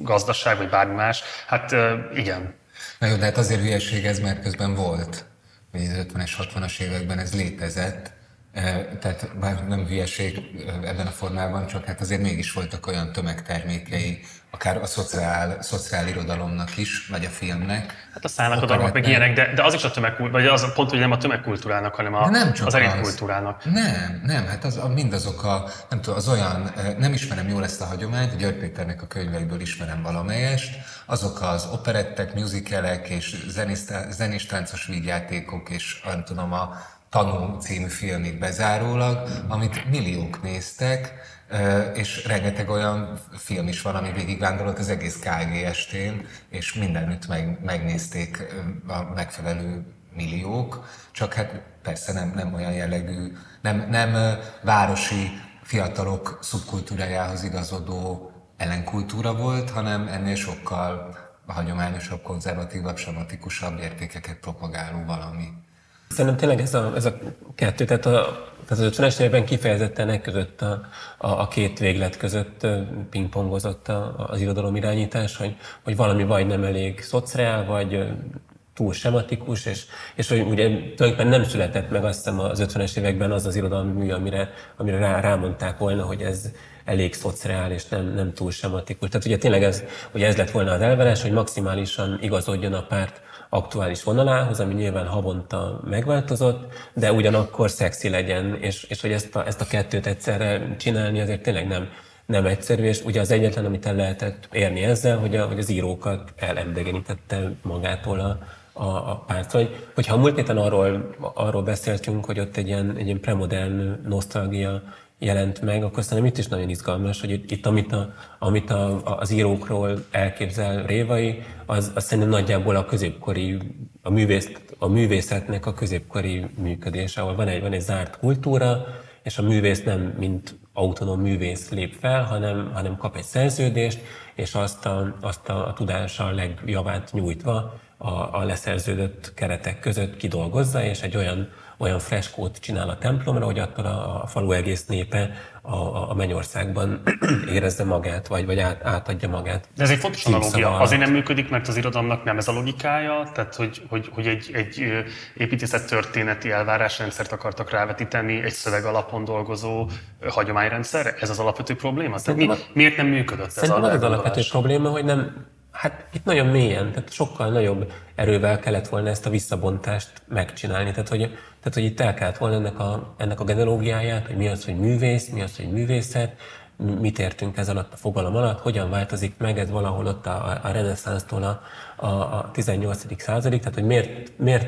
gazdaság, vagy bármi más, hát igen, Na jó, de hát azért hülyeség ez, mert közben volt. hogy az 50-es, 60-as években ez létezett, tehát bár nem hülyeség ebben a formában, csak hát azért mégis voltak olyan tömegtermékei, akár a szociál, szociál irodalomnak is, vagy a filmnek. Hát a szállnak meg ilyenek, de, de az is a tömegkultúra, vagy az pont, hogy nem a tömegkultúrának, hanem a, nem csak az elitkultúrának. Nem, nem, hát az, a, mindazok a, nem tudom, az olyan, nem ismerem jól ezt a hagyományt, György Péternek a könyveiből ismerem valamelyest, azok az operettek, musicalek és zenés táncos vígjátékok, és nem tudom, a Tanú című filmig bezárólag, amit milliók néztek, és rengeteg olyan film is van, ami végigvándorolt az egész KGST-n, és mindenütt meg, megnézték a megfelelő milliók, csak hát persze nem, nem olyan jellegű, nem, nem városi fiatalok szubkultúrájához igazodó ellenkultúra volt, hanem ennél sokkal hagyományosabb, konzervatívabb, sematikusabb értékeket propagáló valami. Szerintem tényleg ez a, ez a kettő, tehát, a, az 50-es években kifejezetten e között a, a, a két véglet között pingpongozott a, az irodalom irányítás, hogy, hogy valami vagy nem elég szociál, vagy túl sematikus, és, és hogy ugye tulajdonképpen nem született meg azt hiszem az 50-es években az az irodalmi mű, amire, amire rá, rámondták volna, hogy ez elég szociál és nem, nem túl sematikus. Tehát ugye tényleg ez, ugye ez lett volna az elvárás, hogy maximálisan igazodjon a párt aktuális vonalához, ami nyilván havonta megváltozott, de ugyanakkor szexi legyen, és, és hogy ezt a, ezt a kettőt egyszerre csinálni azért tényleg nem, nem egyszerű, és ugye az egyetlen, amit el lehetett érni ezzel, hogy, a, hogy az írókat elendegenítette magától a, a, a párt. Hogy, hogyha a múlt héten arról, arról beszéltünk, hogy ott egy ilyen, egy ilyen premodern nosztalgia jelent meg, akkor szerintem itt is nagyon izgalmas, hogy itt, amit, a, amit a, az írókról elképzel Révai, az, az szerintem nagyjából a középkori, a, művész, a művészetnek a középkori működése, ahol van egy, van egy zárt kultúra, és a művész nem mint autonóm művész lép fel, hanem, hanem kap egy szerződést, és azt a, azt a, a tudással legjavát nyújtva a, a leszerződött keretek között kidolgozza, és egy olyan olyan freskót csinál a templomra, hogy attól a, a falu egész népe a, a mennyországban érezze magát, vagy, vagy át, átadja magát. De ez egy fontos analógia. Azért nem működik, mert az irodalomnak nem ez a logikája, tehát hogy, hogy, hogy egy, egy építészet történeti elvárásrendszert akartak rávetíteni egy szöveg alapon dolgozó hagyományrendszer. Ez az alapvető probléma? Tehát mi, miért nem működött ez a az alapvető probléma, hogy nem, Hát itt nagyon mélyen, tehát sokkal nagyobb erővel kellett volna ezt a visszabontást megcsinálni. Tehát, hogy, tehát, hogy itt el kellett volna ennek a, ennek a generológiáját, hogy mi az, hogy művész, mi az, hogy művészet, mit értünk ez alatt a fogalom alatt, hogyan változik meg ez valahol ott a, a reneszánsztól a, a, a 18. századig, tehát hogy miért, miért,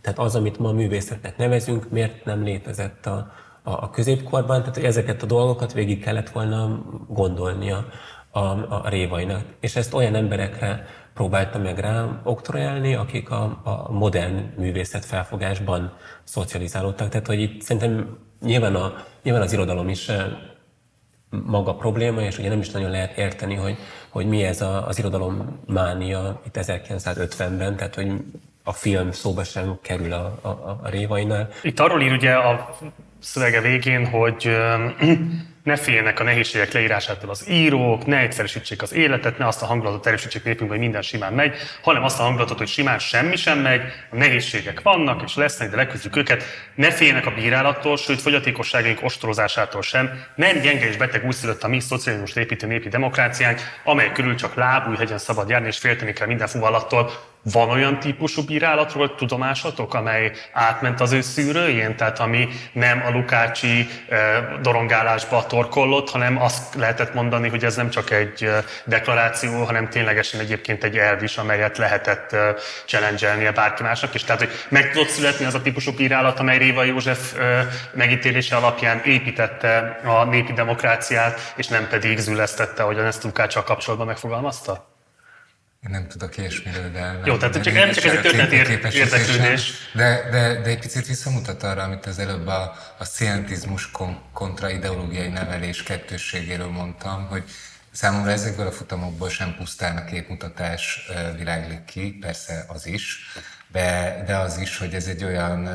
tehát az, amit ma művészetnek nevezünk, miért nem létezett a, a, a középkorban, tehát hogy ezeket a dolgokat végig kellett volna gondolnia a, a révainak. És ezt olyan emberekre próbálta meg rá oktrojálni, akik a, a modern művészet felfogásban szocializálódtak. Tehát, hogy itt szerintem nyilván, a, nyilván az irodalom is eh, maga probléma, és ugye nem is nagyon lehet érteni, hogy, hogy mi ez a, az irodalom mánia itt 1950-ben, tehát hogy a film szóba sem kerül a, a, a révainál. Itt arról ír ugye a szövege végén, hogy ne féljenek a nehézségek leírásától az írók, ne egyszerűsítsék az életet, ne azt a hangulatot erősítsék népünk, hogy minden simán megy, hanem azt a hangulatot, hogy simán semmi sem megy, a nehézségek vannak és lesznek, de leküzdjük őket. Ne féljenek a bírálattól, sőt fogyatékosságaink ostorozásától sem. Nem gyenge és beteg újszülött a mi szocializmus építő népi demokráciánk, amely körül csak lábújhegyen szabad járni és félteni kell minden fuvallattól. Van olyan típusú bírálatról tudomásatok, amely átment az ő szűrőjén, tehát ami nem a Lukácsi eh, dorongálásba torkollott, hanem azt lehetett mondani, hogy ez nem csak egy deklaráció, hanem ténylegesen egyébként egy elv is, amelyet lehetett eh, challenge bárki másnak, és tehát, hogy meg tudott születni az a típusú bírálat, amely Réva József megítélése alapján építette a népi demokráciát, és nem pedig zülesztette, ahogyan ezt Lukáccsal kapcsolatban megfogalmazta? Én nem tudok ilyesmiről, de... Jó, tehát csak, nem csak ez egy történeti érdeklődés. De, de, de egy picit visszamutat arra, amit az előbb a, a szientizmus kontra ideológiai nevelés kettősségéről mondtam, hogy számomra ezekből a futamokból sem pusztán a képmutatás világlik ki, persze az is, de, de az is, hogy ez egy olyan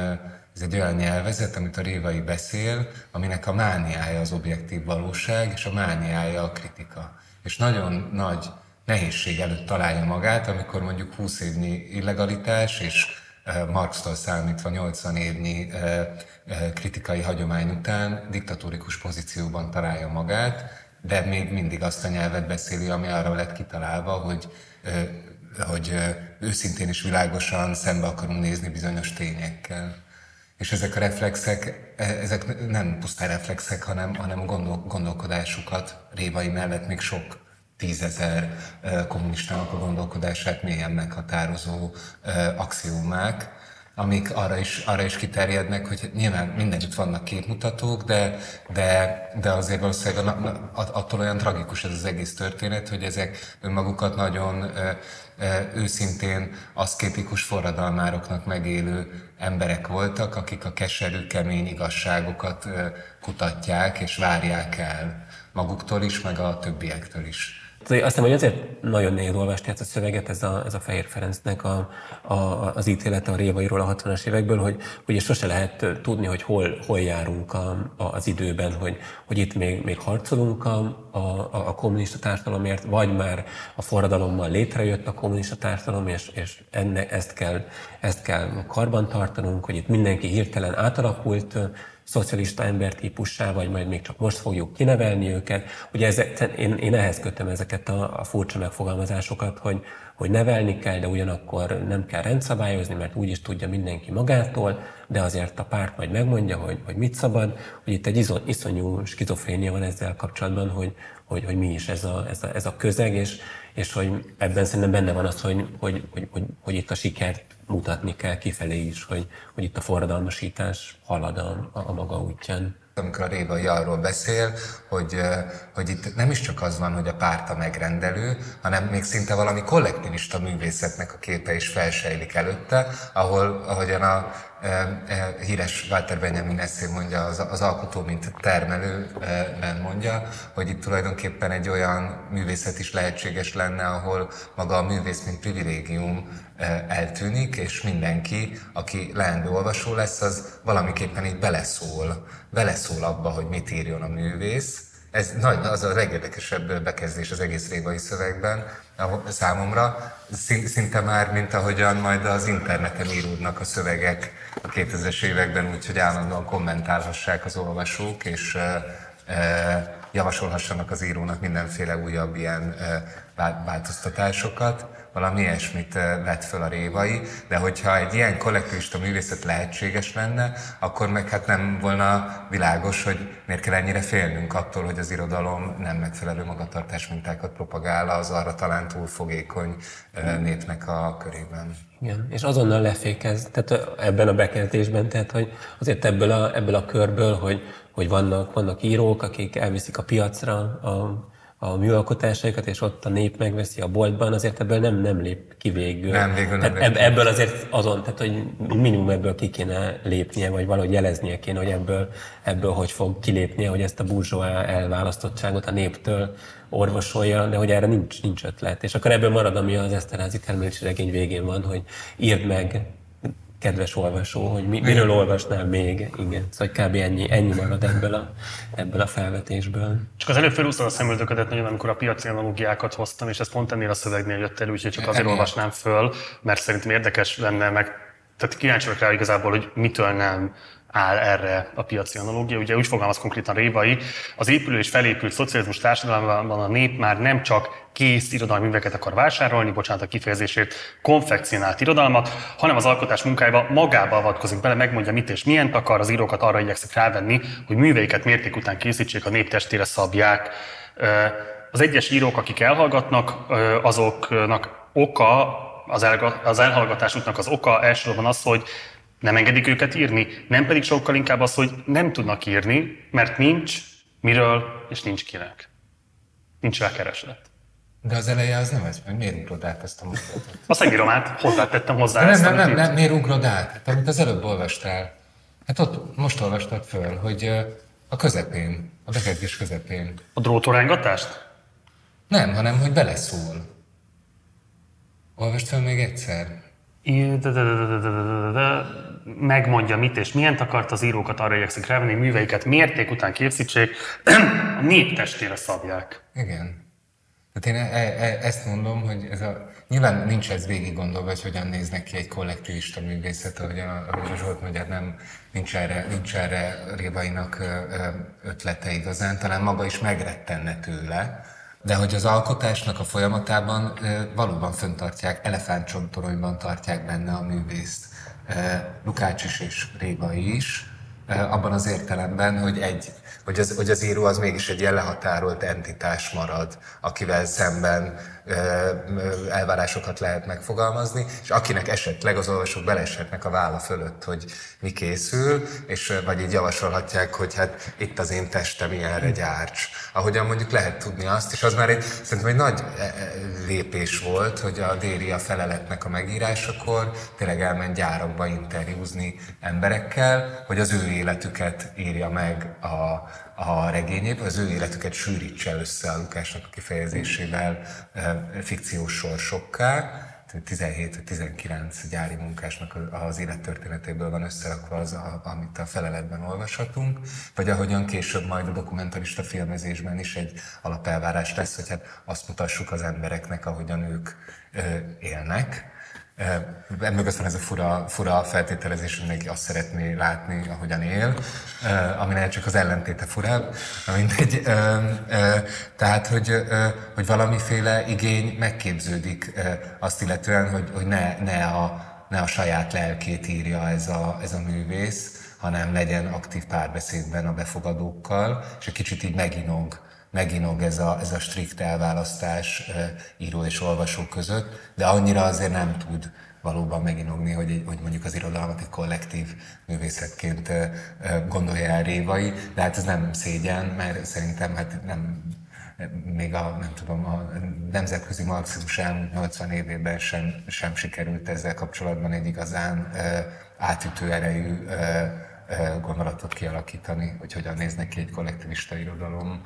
ez egy olyan nyelvezet, amit a Révai beszél, aminek a mániája az objektív valóság, és a mániája a kritika. És nagyon nagy nehézség előtt találja magát, amikor mondjuk 20 évnyi illegalitás és Marx-tól számítva 80 évnyi kritikai hagyomány után diktatórikus pozícióban találja magát, de még mindig azt a nyelvet beszéli, ami arra lett kitalálva, hogy hogy őszintén és világosan szembe akarunk nézni bizonyos tényekkel. És ezek a reflexek, ezek nem pusztán reflexek, hanem, hanem gondol, gondolkodásukat Révai mellett még sok tízezer kommunistának a gondolkodását mélyen meghatározó axiómák, amik arra is, arra is kiterjednek, hogy nyilván mindenütt vannak képmutatók, de, de, de azért valószínűleg attól olyan tragikus ez az egész történet, hogy ezek önmagukat nagyon őszintén aszkétikus forradalmároknak megélő emberek voltak, akik a keserű, kemény igazságokat kutatják és várják el maguktól is, meg a többiektől is. Azt hiszem, hogy azért nagyon nehéz olvasni ezt a szöveget, ez a, ez a Fehér Ferencnek a, a, az ítélete a Révairól a 60-as évekből, hogy ugye sose lehet tudni, hogy hol, hol járunk a, a, az időben, hogy, hogy itt még, még harcolunk a, a, a kommunista társadalomért, vagy már a forradalommal létrejött a kommunista társadalom, és, és enne, ezt, kell, ezt kell karbantartanunk, hogy itt mindenki hirtelen átalakult, szocialista embertípussá, vagy majd még csak most fogjuk kinevelni őket. Ugye ezek, én, én ehhez kötöm ezeket a, a furcsa megfogalmazásokat, hogy, hogy nevelni kell, de ugyanakkor nem kell rendszabályozni, mert úgy is tudja mindenki magától, de azért a párt majd megmondja, hogy, hogy mit szabad, hogy itt egy iszony, iszonyú skizofrénia van ezzel kapcsolatban, hogy, hogy, hogy mi is ez a, ez a, ez a közeg, és, és hogy ebben szerintem benne van az, hogy, hogy, hogy, hogy, hogy itt a sikert mutatni kell kifelé is, hogy, hogy itt a forradalmasítás halad a, a, a maga útján. Amikor a Révai arról beszél, hogy, hogy itt nem is csak az van, hogy a párta megrendelő, hanem még szinte valami kollektivista művészetnek a képe is felsejlik előtte, ahol, ahogyan a híres Walter Benjamin eszé mondja, az, az alkotó, mint termelőben mondja, hogy itt tulajdonképpen egy olyan művészet is lehetséges lenne, ahol maga a művész, mint privilégium eltűnik, és mindenki, aki leendő olvasó lesz, az valamiképpen így beleszól, beleszól abba, hogy mit írjon a művész, ez nagy, az a legérdekesebb bekezdés az egész régai szövegben számomra, szinte már, mint ahogyan majd az interneten íródnak a szövegek a 2000-es években, úgyhogy állandóan kommentálhassák az olvasók, és javasolhassanak az írónak mindenféle újabb ilyen változtatásokat valami ilyesmit vett föl a révai, de hogyha egy ilyen kollektivista művészet lehetséges lenne, akkor meg hát nem volna világos, hogy miért kell ennyire félnünk attól, hogy az irodalom nem megfelelő magatartás mintákat propagál az arra talán túl fogékony népnek a körében. Igen, és azonnal lefékez, tehát ebben a bekezdésben, tehát hogy azért ebből a, ebből a körből, hogy, hogy vannak, vannak írók, akik elviszik a piacra a a műalkotásaikat, és ott a nép megveszi a boltban, azért ebből nem, nem lép ki végül. Nem, végül nem ebb, ebből azért azon, tehát hogy minimum ebből ki kéne lépnie, vagy valahogy jeleznie kéne, hogy ebből, ebből hogy fog kilépnie, hogy ezt a burzsóá elválasztottságot a néptől orvosolja, de hogy erre nincs, nincs ötlet. És akkor ebből marad, ami az Eszterházi termelési regény végén van, hogy írd meg kedves olvasó, hogy mi, miről olvasnál még. Igen, szóval kb. ennyi, ennyi marad ebből a, ebből a felvetésből. Csak az előbb felúsztad a szemöldöködet nagyon, amikor a piaci analógiákat hoztam, és ez pont ennél a szövegnél jött elő, úgyhogy csak azért Ennyi. olvasnám föl, mert szerintem érdekes lenne, meg tehát kíváncsi vagyok rá igazából, hogy mitől nem áll erre a piaci analógia. Ugye úgy fogalmaz konkrétan Révai, az épülő és felépült szocializmus társadalomban a nép már nem csak kész irodalmi műveket akar vásárolni, bocsánat a kifejezésért, konfekcionált irodalmat, hanem az alkotás munkájába magába avatkozik bele, megmondja mit és milyen akar, az írókat arra igyekszik rávenni, hogy műveiket mérték után készítsék, a nép testére szabják. Az egyes írók, akik elhallgatnak, azoknak oka, az elhallgatás útnak az oka elsősorban az, hogy nem engedik őket írni, nem pedig sokkal inkább az, hogy nem tudnak írni, mert nincs miről, és nincs kinek. Nincs rá kereslet. De az eleje az nem ez, miért ugrod át ezt a mondatot? Azt megírom át, hozzátettem hozzá nem, ezt, nem, nem, nem, miért ugrod át? Hát, amit az előbb olvastál. Hát ott most olvastad föl, hogy a közepén, a bekezdés közepén. A drótorángatást? Nem, hanem hogy beleszól. Olvast fel még egyszer megmondja mit és milyen akart, az írókat arra igyekszik rávenni, műveiket mérték után készítsék, a nép testére szabják. Igen. Hát én e, e, ezt mondom, hogy ez a, nyilván nincs ez végig gondolva, hogy hogyan néznek ki egy kollektivista művészet, ahogy a, ahogy a Zsolt mondja, nem, nincs erre, nincs erre Révainak ötlete igazán, talán maga is megrettenne tőle, de hogy az alkotásnak a folyamatában valóban föntartják, elefántcsontoronyban tartják benne a művészt. Lukács is és Révai is, abban az értelemben, hogy egy hogy az, hogy az író az mégis egy ilyen lehatárolt entitás marad, akivel szemben elvárásokat lehet megfogalmazni, és akinek esetleg az olvasók beleeshetnek a válla fölött, hogy mi készül, és vagy így javasolhatják, hogy hát itt az én testem ilyenre gyárts. Ahogyan mondjuk lehet tudni azt, és az már egy, szerintem egy nagy e, e, lépés volt, hogy a Déri a feleletnek a megírásakor tényleg elment gyárakba interjúzni emberekkel, hogy az ő életüket írja meg a, a regényében, az ő életüket sűrítse össze a Lukásnak a kifejezésével fikciós sorsokká. 17-19 gyári munkásnak az élettörténetéből van összerakva az, amit a feleletben olvashatunk, vagy ahogyan később majd a dokumentarista filmezésben is egy alapelvárás lesz, hogy hát azt mutassuk az embereknek, ahogyan ők élnek Emögött van ez a fura, fura feltételezés, hogy mindenki azt szeretné látni, ahogyan él, aminél csak az ellentéte furább. Mindegy. Tehát, hogy, hogy valamiféle igény megképződik azt illetően, hogy, hogy ne, ne, a, ne a saját lelkét írja ez a, ez a művész, hanem legyen aktív párbeszédben a befogadókkal, és egy kicsit így meginog meginog ez a, ez a strikt elválasztás író és olvasó között, de annyira azért nem tud valóban meginogni, hogy, hogy mondjuk az irodalmat egy kollektív művészetként gondolja el Révai, de hát ez nem szégyen, mert szerintem hát nem, még a, nem tudom, a nemzetközi marxizmus elmúlt 80 évében sem, sem sikerült ezzel kapcsolatban egy igazán átütő erejű gondolatot kialakítani, hogy hogyan néznek egy kollektivista irodalom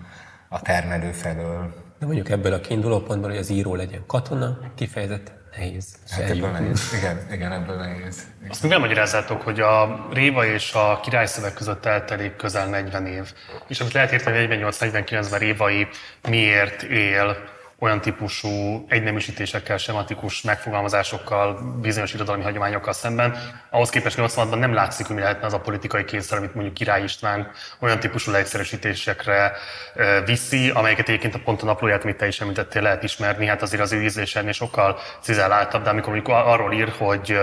a termelő felől. De mondjuk ebből a kiinduló pontból, hogy az író legyen katona, kifejezetten nehéz. Hát ebből nehéz. Igen, igen, ebből nehéz. Azt még elmagyarázzátok, hogy a Réva és a királyszöveg között eltelik közel 40 év. És amit lehet érteni, hogy 48-49-ben Révai miért él olyan típusú egyneműsítésekkel, sematikus megfogalmazásokkal, bizonyos irodalmi hagyományokkal szemben. Ahhoz képest 86-ban nem látszik, hogy mi lehetne az a politikai kényszer, amit mondjuk Király István olyan típusú leegyszerűsítésekre viszi, amelyeket egyébként a pont a naplóját, amit te is említettél, lehet ismerni. Hát azért az ő ízlése ennél sokkal cizelláltabb, de amikor mondjuk arról ír, hogy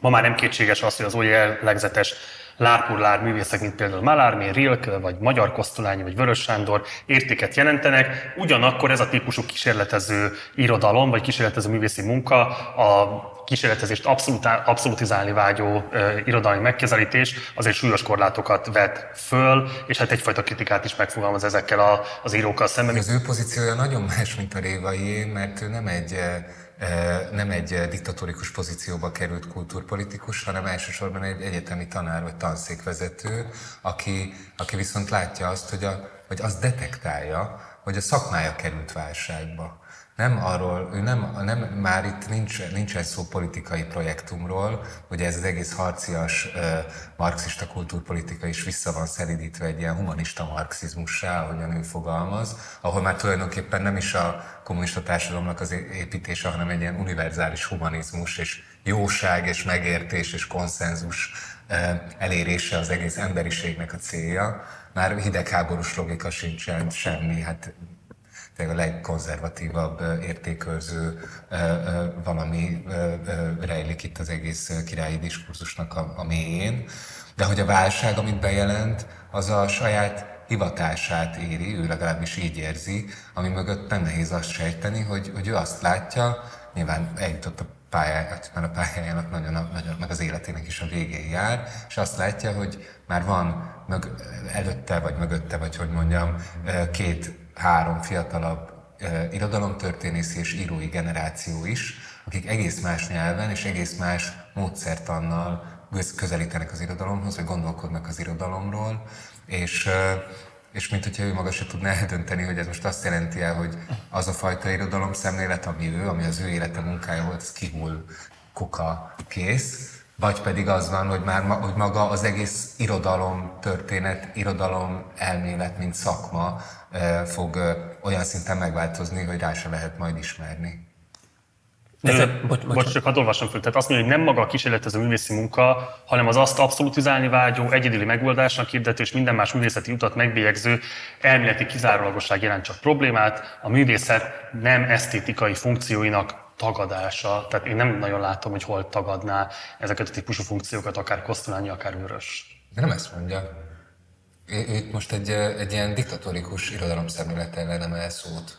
ma már nem kétséges az, hogy az olyan jellegzetes lárpurlár művészek, mint például Malármé, Rilke, vagy Magyar Kosztolányi, vagy Vörös Sándor értéket jelentenek, ugyanakkor ez a típusú kísérletező irodalom, vagy kísérletező művészi munka a kísérletezést abszolút, abszolutizálni vágyó e, irodalmi megközelítés azért súlyos korlátokat vet föl, és hát egyfajta kritikát is megfogalmaz ezekkel a, az írókkal szemben. Az ő pozíciója nagyon más, mint a Révai, mert ő nem egy nem egy diktatórikus pozícióba került kultúrpolitikus, hanem elsősorban egy egyetemi tanár vagy tanszékvezető, aki, aki viszont látja azt, hogy, a, hogy azt detektálja, hogy a szakmája került válságba nem arról, ő nem, nem már itt nincs, nincs egy szó politikai projektumról, hogy ez az egész harcias marxista kultúrpolitika is vissza van szeridítve egy ilyen humanista marxizmussá, ahogyan ő fogalmaz, ahol már tulajdonképpen nem is a kommunista társadalomnak az építése, hanem egy ilyen univerzális humanizmus és jóság és megértés és konszenzus uh, elérése az egész emberiségnek a célja. Már hidegháborús logika sincsen semmi, hát a legkonzervatívabb értékőző valami rejlik itt az egész királyi diskurzusnak a, a mélyén. De hogy a válság, amit bejelent, az a saját hivatását éri, ő legalábbis így érzi, ami mögött nem nehéz azt sejteni, hogy, hogy ő azt látja, nyilván eljutott a pályáját, mert a pályájának nagyon, nagyon, meg az életének is a végén jár, és azt látja, hogy már van mög, előtte, vagy mögötte, vagy hogy mondjam, két három fiatalabb irodalomtörténész és írói generáció is, akik egész más nyelven és egész más módszertannal közelítenek az irodalomhoz, vagy gondolkodnak az irodalomról, és, és mint hogyha ő maga se tudná eldönteni, hogy ez most azt jelenti el, hogy az a fajta irodalom szemlélet, ami ő, ami az ő élete munkája volt, ez kihull, kuka, kész, vagy pedig az van, hogy már hogy maga az egész irodalom történet, irodalom elmélet, mint szakma fog olyan szinten megváltozni, hogy rá se lehet majd ismerni. Ezek, bocs, bocs, bocs, csak hadd olvasom föl. Tehát azt mondja, hogy nem maga a kísérletező művészi munka, hanem az azt abszolutizálni vágyó, egyedüli megoldásnak hirdető és minden más művészeti utat megbélyegző elméleti kizárólagosság jelent csak problémát. A művészet nem esztétikai funkcióinak tagadása. Tehát én nem nagyon látom, hogy hol tagadná ezeket a típusú funkciókat, akár Kosztolányi, akár Vörös. De nem ezt mondja. Itt most egy, egy ilyen diktatórikus irodalomszemlélet ellen emel szót.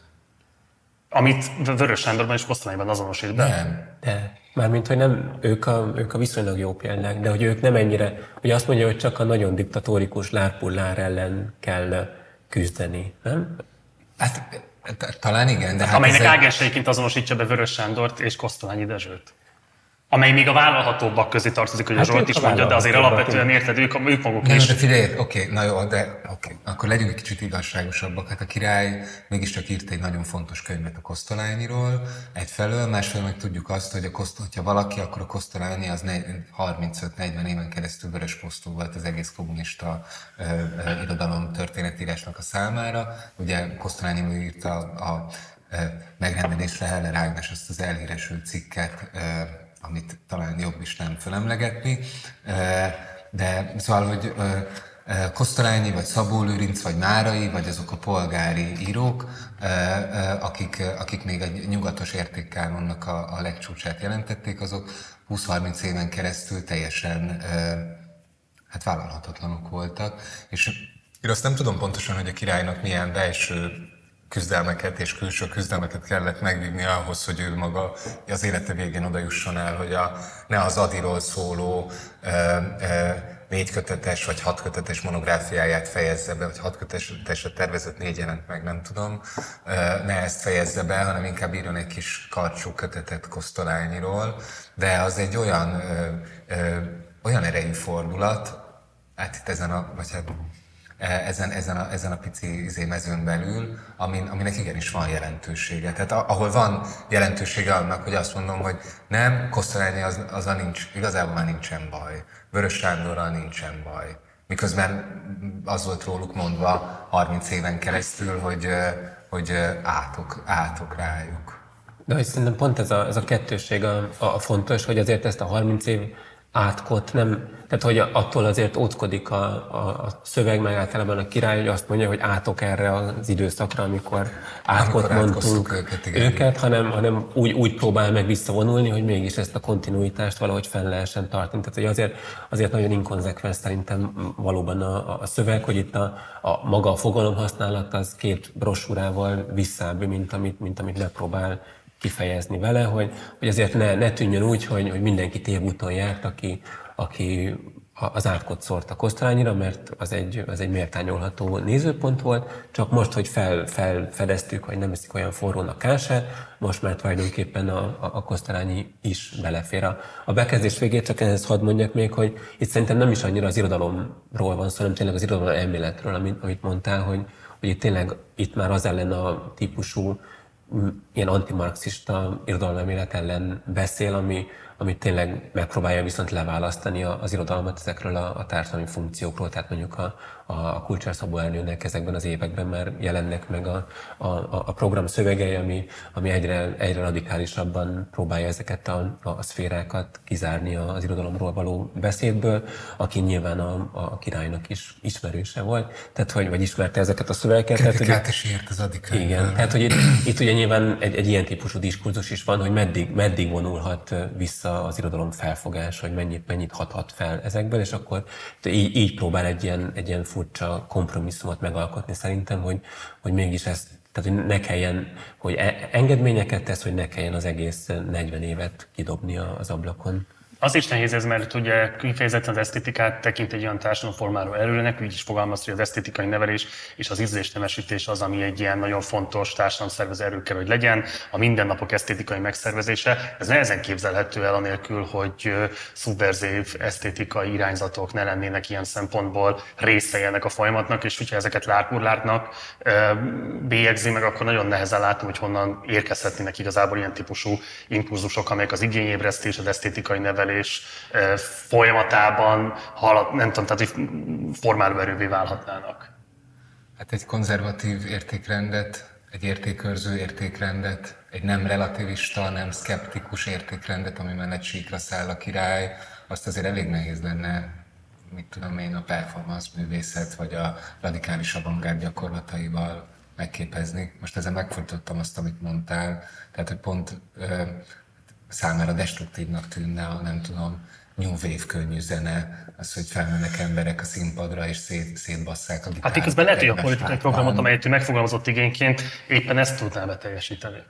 Amit Vörös Sándorban és Kosztolányban azonosít be? Nem. De. Mármint, hogy nem, ők a, ők a viszonylag jó példák, de hogy ők nem ennyire, hogy azt mondja, hogy csak a nagyon diktatórikus lárpullár ellen kell küzdeni, nem? Hát talán igen, de hát Amelynek egy... ágenseiként azonosítja be Vörös Sándort és Kosztolányi Dezsőt amely még a vállalhatóbbak közé tartozik, hogy hát a Zsolt is mondja, de azért alapvetően érted, ők, ők maguk nem, is. De figyelj, oké, na jó, de oké, akkor legyünk egy kicsit igazságosabbak. Hát a király mégiscsak írt egy nagyon fontos könyvet a Kosztolányiról, egyfelől, másfelől meg tudjuk azt, hogy a Koszt, hogyha valaki, akkor a Kosztolányi az 35-40 éven keresztül vörös posztó volt az egész kommunista ö, ö, irodalom történetírásnak a számára. Ugye Kosztolányi írta a, a megrendelésre Heller Ágnes azt az elhíresült cikket, amit talán jobb is nem fölemlegetni, de szóval, hogy Kosztolányi, vagy Szabó Lőrinc, vagy Márai, vagy azok a polgári írók, akik, akik még egy nyugatos értékkánonnak a, a legcsúcsát jelentették, azok 20-30 éven keresztül teljesen hát vállalhatatlanok voltak. És én azt nem tudom pontosan, hogy a királynak milyen belső küzdelmeket és külső küzdelmeket kellett megvívni ahhoz, hogy ő maga az élete végén oda jusson el, hogy a, ne az Adiról szóló e, e, négy kötetes vagy hat kötetes monográfiáját fejezze be, vagy hat kötetesre tervezett négy jelent meg, nem tudom, ne ezt fejezze be, hanem inkább írjon egy kis karcsú kötetet Kosztolányiról, de az egy olyan, e, e, olyan erejű fordulat, hát itt ezen a, vagy hát ezen, ezen, a, ezen a pici izé mezőn belül, amin, aminek igenis van jelentősége. Tehát ahol van jelentősége annak, hogy azt mondom, hogy nem, Kosztolányi az, azzal nincs, igazából már nincsen baj. Vörös Sándorral nincsen baj. Miközben az volt róluk mondva 30 éven keresztül, hogy, hogy átok, átok rájuk. De hogy szerintem pont ez a, ez a kettőség a, a fontos, hogy azért ezt a 30 év átkot nem, tehát hogy attól azért óckodik a, a, a szöveg, meg általában a király, hogy azt mondja, hogy átok erre az időszakra, amikor átkot mondtunk őket, igen. őket hanem, hanem úgy, úgy próbál meg visszavonulni, hogy mégis ezt a kontinuitást valahogy fenn lehessen tartani. Tehát hogy azért, azért nagyon inkonzekvens szerintem valóban a, a szöveg, hogy itt a, a maga a fogalom használat az két brosúrával visszább, mint amit, mint amit megpróbál kifejezni vele, hogy, hogy azért ne, ne tűnjön úgy, hogy, hogy mindenki tévúton járt, aki, aki az átkot szórt a Kosztolányira, mert az egy, az egy méltányolható nézőpont volt, csak most, hogy fel, felfedeztük, hogy nem eszik olyan forrónak kását, most már tulajdonképpen a, a, a Kosztolányi is belefér. A, a bekezdés végét csak ehhez hadd mondjak még, hogy itt szerintem nem is annyira az irodalomról van szó, hanem tényleg az irodalom elméletről, amit, amit mondtál, hogy, hogy itt tényleg itt már az ellen a típusú ilyen antimarxista irodalmelmélet ellen beszél, ami, ami tényleg megpróbálja viszont leválasztani az irodalmat ezekről a, a társadalmi funkciókról, tehát mondjuk a, a Kulcsár Szabó Ernőnek ezekben az években már jelennek meg a, a, a program szövegei, ami, ami egyre, egyre radikálisabban próbálja ezeket a, a szférákat kizárni az irodalomról való beszédből, aki nyilván a, a királynak is ismerőse volt, tehát hogy, vagy ismerte ezeket a szövegeket. Tehát, hogy, is ért az adik Igen, tehát hogy itt, itt ugye nyilván egy, egy ilyen típusú diskurzus is van, hogy meddig, meddig vonulhat vissza az irodalom felfogás, hogy mennyit, mennyit hathat fel ezekből, és akkor így, így próbál egy ilyen, egy ilyen furcsa kompromisszumot megalkotni szerintem, hogy, hogy mégis ezt, tehát hogy ne kelljen, hogy e, engedményeket tesz, hogy ne kelljen az egész 40 évet kidobni az ablakon. Az is nehéz ez, mert ugye kifejezetten az esztétikát tekint egy olyan társadalomformáról előnek, úgy is fogalmaz, hogy az esztétikai nevelés és az ízlésnemesítés az, ami egy ilyen nagyon fontos társadalomszervező erő kell, hogy legyen, a mindennapok esztétikai megszervezése. Ez nehezen képzelhető el anélkül, hogy szubverzív esztétikai irányzatok ne lennének ilyen szempontból részei ennek a folyamatnak, és hogyha ezeket lárpurlártnak bélyegzi meg, akkor nagyon nehezen látom, hogy honnan érkezhetnének igazából ilyen típusú impulzusok, amelyek az igényébresztés, az esztétikai nevelés, nevelés folyamatában halad, nem tudom, tehát hogy formáló erővé válhatnának. Hát egy konzervatív értékrendet egy értékörző értékrendet, egy nem relativista, nem szkeptikus értékrendet, ami mellett síkra száll a király, azt azért elég nehéz lenne mit tudom én, a performance művészet, vagy a radikális avantgárd gyakorlataival megképezni. Most ezzel megfordítottam azt, amit mondtál, tehát hogy pont számára destruktívnak tűnne a nem tudom, New Wave könnyű zene, az, hogy felmennek emberek a színpadra és szét, szétbasszák a gitárt. Hát közben lehet, hogy a politikai programot, amelyet ő megfogalmazott igényként, éppen ezt tudná beteljesíteni.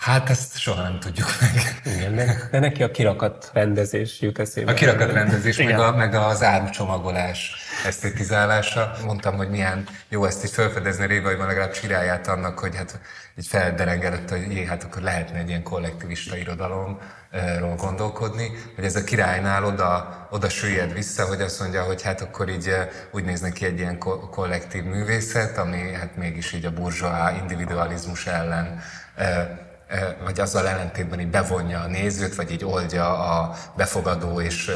Hát ezt soha nem tudjuk meg. Igen, de, de neki a kirakat rendezés jut eszébe. A kirakat rendezés, meg, a, meg az árucsomagolás esztétizálása. Mondtam, hogy milyen jó ezt is felfedezni Révaiban legalább csiráját annak, hogy hát így felderengedett, hogy jé, hát akkor lehetne egy ilyen kollektivista irodalomról gondolkodni, hogy ez a királynál oda, oda süllyed vissza, hogy azt mondja, hogy hát akkor így eh, úgy néz neki egy ilyen kollektív művészet, ami hát mégis így a burzsóá individualizmus ellen eh, vagy azzal ellentétben így bevonja a nézőt, vagy így oldja a befogadó és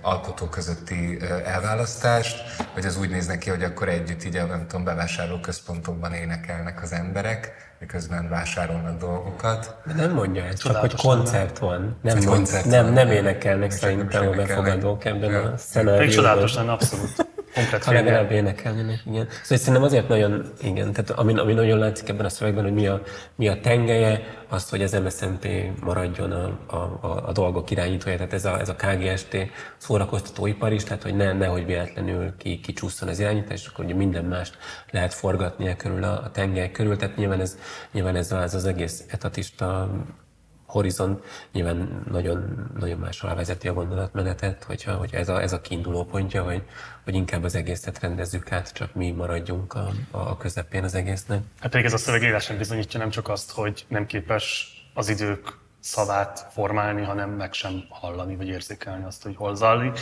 alkotó közötti elválasztást, vagy az úgy néz neki, hogy akkor együtt így a nem tudom, bevásárlóközpontokban énekelnek az emberek, miközben vásárolnak dolgokat. De nem mondja ezt, csak hogy koncert van. Nem, mond, koncert nem, van. nem énekelnek szerintem a befogadók ebben ja. a szenárióban. Csodálatos lenne, abszolút komplet Ha legalább énekelnének, igen. Szóval szerintem azért nagyon, igen, tehát ami, ami nagyon látszik ebben a szövegben, hogy mi a, mi a tengelye, azt, hogy az MSZNP maradjon a, a, a, dolgok irányítója, tehát ez a, ez a KGST szórakoztatóipar is, tehát hogy ne, nehogy véletlenül ki, kicsúszson az irányítás, és akkor ugye minden mást lehet forgatni e körül a, a tengely körül, tehát nyilván ez, nyilván ez az, az egész etatista horizont nyilván nagyon, nagyon máshol vezeti a gondolatmenetet, hogyha, hogyha ez, a, ez a kiinduló pontja, hogy, hogy inkább az egészet rendezzük át, csak mi maradjunk a, a közepén az egésznek. Hát pedig ez a szöveg élesen bizonyítja nem csak azt, hogy nem képes az idők szavát formálni, hanem meg sem hallani, vagy érzékelni azt, hogy hol zajlik.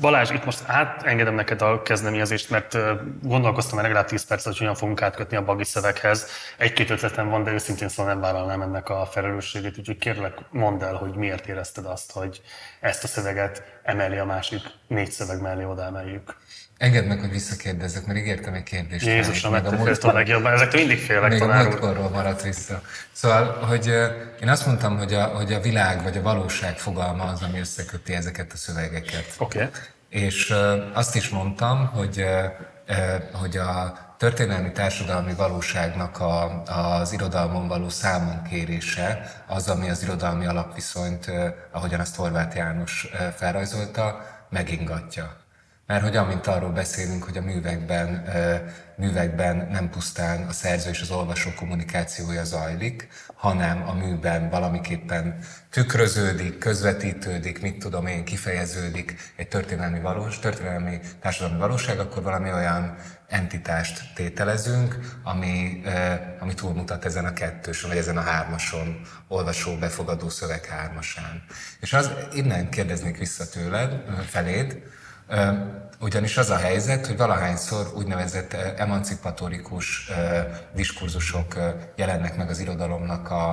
Balázs, itt most átengedem neked a kezdeményezést, mert gondolkoztam már legalább 10 percet, hogy hogyan fogunk átkötni a bagi szöveghez. Egy-két ötletem van, de őszintén szóval nem vállalnám ennek a felelősségét, úgyhogy kérlek, mondd el, hogy miért érezted azt, hogy ezt a szöveget emeli a másik négy szöveg mellé oda emeljük. Engedd meg, hogy visszakérdezzek, mert ígértem egy kérdést. Jézusom, meg a múlt a legjobban. Ezektől mindig félek Még tanár a múltkorról maradt vissza. Szóval, hogy én azt mondtam, hogy a, hogy a világ vagy a valóság fogalma az, ami összeköti ezeket a szövegeket. Oké. Okay. És azt is mondtam, hogy, hogy a történelmi társadalmi valóságnak a, az irodalmon való számon kérése az, ami az irodalmi alapviszonyt, ahogyan azt Horváth János felrajzolta, megingatja. Mert hogy amint arról beszélünk, hogy a művekben, művekben nem pusztán a szerző és az olvasó kommunikációja zajlik, hanem a műben valamiképpen tükröződik, közvetítődik, mit tudom én, kifejeződik egy történelmi valós, történelmi társadalmi valóság, akkor valami olyan entitást tételezünk, ami, ami túlmutat ezen a kettősön, vagy ezen a hármason, olvasó, befogadó szöveg hármasán. És az innen kérdeznék vissza tőled, feléd, ugyanis az a helyzet, hogy valahányszor úgynevezett emancipatorikus diskurzusok jelennek meg az irodalomnak a,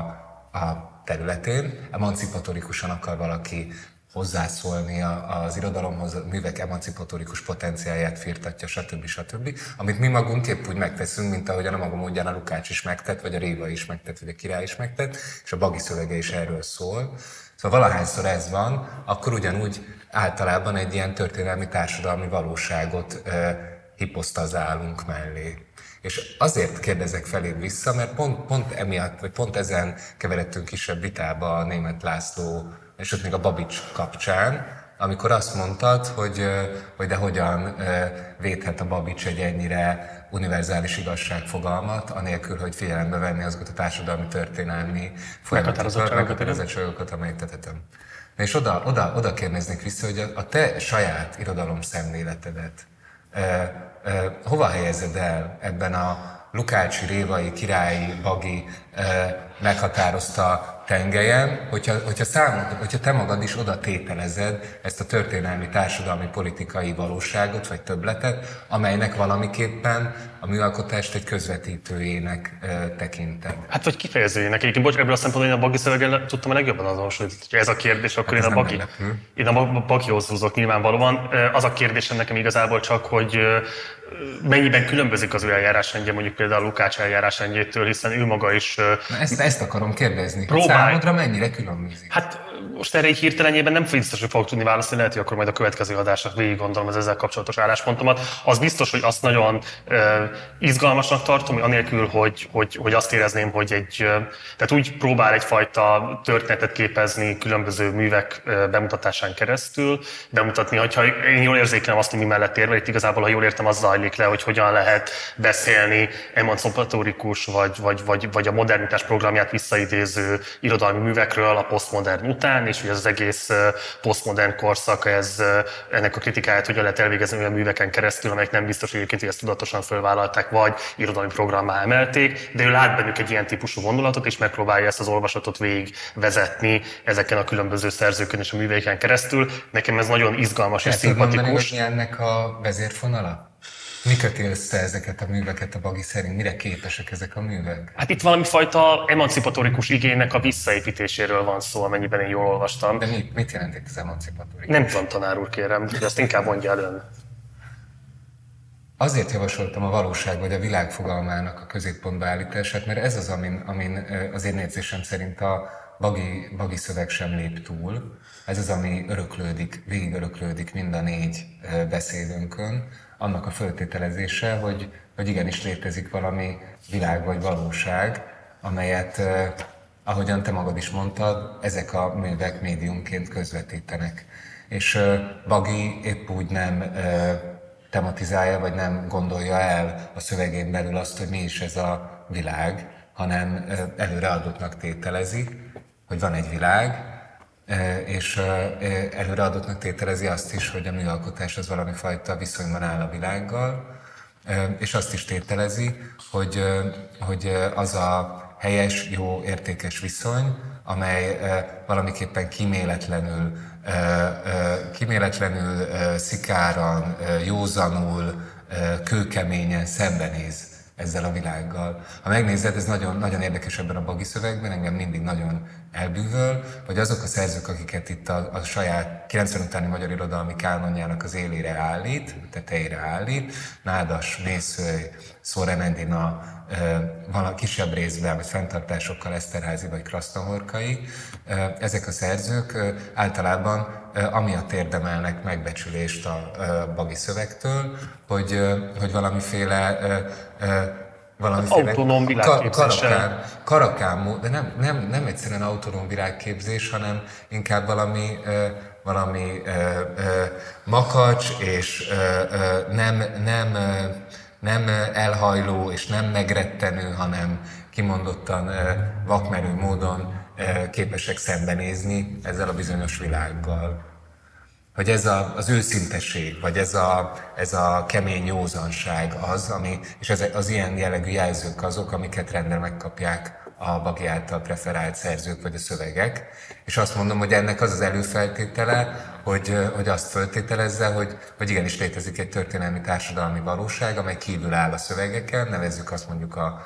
a területén. Emancipatorikusan akar valaki hozzászólni az irodalomhoz, a művek emancipatorikus potenciáját firtatja, stb. stb. Amit mi magunk épp úgy megteszünk, mint ahogyan a maga módján a Lukács is megtett, vagy a Réva is megtett, vagy a Király is megtett, és a Bagi szövege is erről szól. Szóval valahányszor ez van, akkor ugyanúgy általában egy ilyen történelmi társadalmi valóságot hiposztazálunk mellé. És azért kérdezek feléd vissza, mert pont, pont emiatt, vagy pont ezen keveredtünk kisebb vitába a német László, és ott még a Babics kapcsán, amikor azt mondtad, hogy, hogy de hogyan védhet a Babics egy ennyire univerzális igazságfogalmat, anélkül, hogy figyelembe venni azokat a társadalmi történelmi folyamatokat, meghatározottságokat, amelyet tetetem. És oda, oda, oda kérdeznék vissza, hogy a, a te saját irodalom szemléletedet e, e, hova helyezed el ebben a Lukácsi, Révai, Királyi, Bagi e, meghatározta tengelyen, hogyha, hogyha, számod, hogyha te magad is oda tételezed ezt a történelmi, társadalmi, politikai valóságot, vagy többletet, amelynek valamiképpen a műalkotást egy közvetítőjének tekintem. Hát vagy kifejezőjének. Egyébként bocs, ebből a szempontból én a bagi szöveggel tudtam a legjobban azonosulni. Ha ez a kérdés, akkor hát én, a bagi, én a bagihoz húzok nyilvánvalóan. Az a kérdésem nekem igazából csak, hogy mennyiben különbözik az ő eljárásrendje mondjuk például Lukács eljárásrendjétől, hiszen ő maga is... Na ezt, ezt akarom kérdezni. Próbál... Számodra mennyire különbözik? Hát most erre egy hirtelenjében nem biztos, hogy fogok tudni válaszolni, lehet, hogy akkor majd a következő adásra végig gondolom az ezzel kapcsolatos álláspontomat. Az biztos, hogy azt nagyon izgalmasnak tartom, anélkül, hogy, hogy, hogy azt érezném, hogy egy, tehát úgy próbál egyfajta történetet képezni különböző művek bemutatásán keresztül, bemutatni, hogyha én jól érzékelem azt, hogy mi mellett érve, itt igazából, ha jól értem, az zajlik le, hogy hogyan lehet beszélni emancipatórikus vagy, vagy, vagy, vagy a modernitás programját visszaidéző irodalmi művekről a posztmodern után, és hogy az egész posztmodern korszak, ez, ennek a kritikáját hogyan lehet elvégezni olyan műveken keresztül, amelyek nem biztos, hogy egyébként ezt tudatosan fölvállalták, vagy irodalmi programmá emelték, de ő lát bennük egy ilyen típusú vonulatot, és megpróbálja ezt az olvasatot végig vezetni ezeken a különböző szerzőkön és a műveiken keresztül. Nekem ez nagyon izgalmas és szimpatikus. Mondani, hogy ennek a vezérfonala? Mi köti össze ezeket a műveket a Bagi szerint? Mire képesek ezek a művek? Hát itt valami fajta emancipatorikus igénynek a visszaépítéséről van szó, amennyiben én jól olvastam. De mit, mit jelent itt az emancipatorikus? Nem tudom, tanár úr, kérem, de ezt inkább mondja el ön. Azért javasoltam a valóság vagy a világ fogalmának a középpontba állítását, mert ez az, amin, amin az én érzésem szerint a bagi, bagi szöveg sem lép túl. Ez az, ami öröklődik, végig öröklődik mind a négy beszédünkön annak a föltételezése, hogy, hogy igenis létezik valami világ vagy valóság, amelyet, ahogyan te magad is mondtad, ezek a művek médiumként közvetítenek. És Bagi épp úgy nem tematizálja, vagy nem gondolja el a szövegén belül azt, hogy mi is ez a világ, hanem előreadottnak tételezi, hogy van egy világ, és előreadottnak tételezi azt is, hogy a műalkotás az valami fajta viszonyban áll a világgal, és azt is tételezi, hogy, hogy az a helyes, jó, értékes viszony, amely valamiképpen kiméletlenül, kiméletlenül szikáran, józanul, kőkeményen szembenéz ezzel a világgal. Ha megnézed, ez nagyon, nagyon érdekes ebben a bagi szövegben, engem mindig nagyon elbűvöl, hogy azok a szerzők, akiket itt a, a saját 90 utáni magyar irodalmi kánonjának az élére állít, tetejére állít, Nádas, Mészőj, Szóren Endina, van a kisebb részben, vagy fenntartásokkal Eszterházi vagy Krasztanhorkai. Ezek a szerzők általában amiatt érdemelnek megbecsülést a bagi szövegtől, hogy, hogy valamiféle valamiféle autonóm világképzéssel. Karakán, karakán, de nem, nem, nem egyszerűen autonóm világképzés, hanem inkább valami, valami makacs és nem, nem, nem elhajló és nem megrettenő, hanem kimondottan vakmerő módon képesek szembenézni ezzel a bizonyos világgal. Hogy ez a, az őszinteség, vagy ez a, ez a kemény józanság az, ami, és ez, az ilyen jellegű jelzők azok, amiket rendre megkapják a Bagi által preferált szerzők vagy a szövegek. És azt mondom, hogy ennek az az előfeltétele, hogy, hogy azt föltételezze, hogy, hogy igenis létezik egy történelmi társadalmi valóság, amely kívül áll a szövegeken, nevezzük azt mondjuk a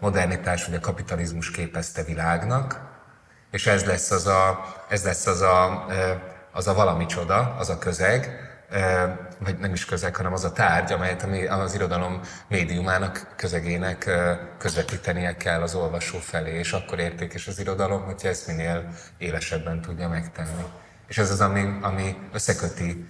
modernitás vagy a kapitalizmus képezte világnak, és ez lesz az a, ez lesz az a az a valami csoda, az a közeg, vagy nem is közeg, hanem az a tárgy, amelyet az irodalom médiumának, közegének közvetítenie kell az olvasó felé, és akkor értékes az irodalom, hogyha ezt minél élesebben tudja megtenni. És ez az, ami, ami összeköti,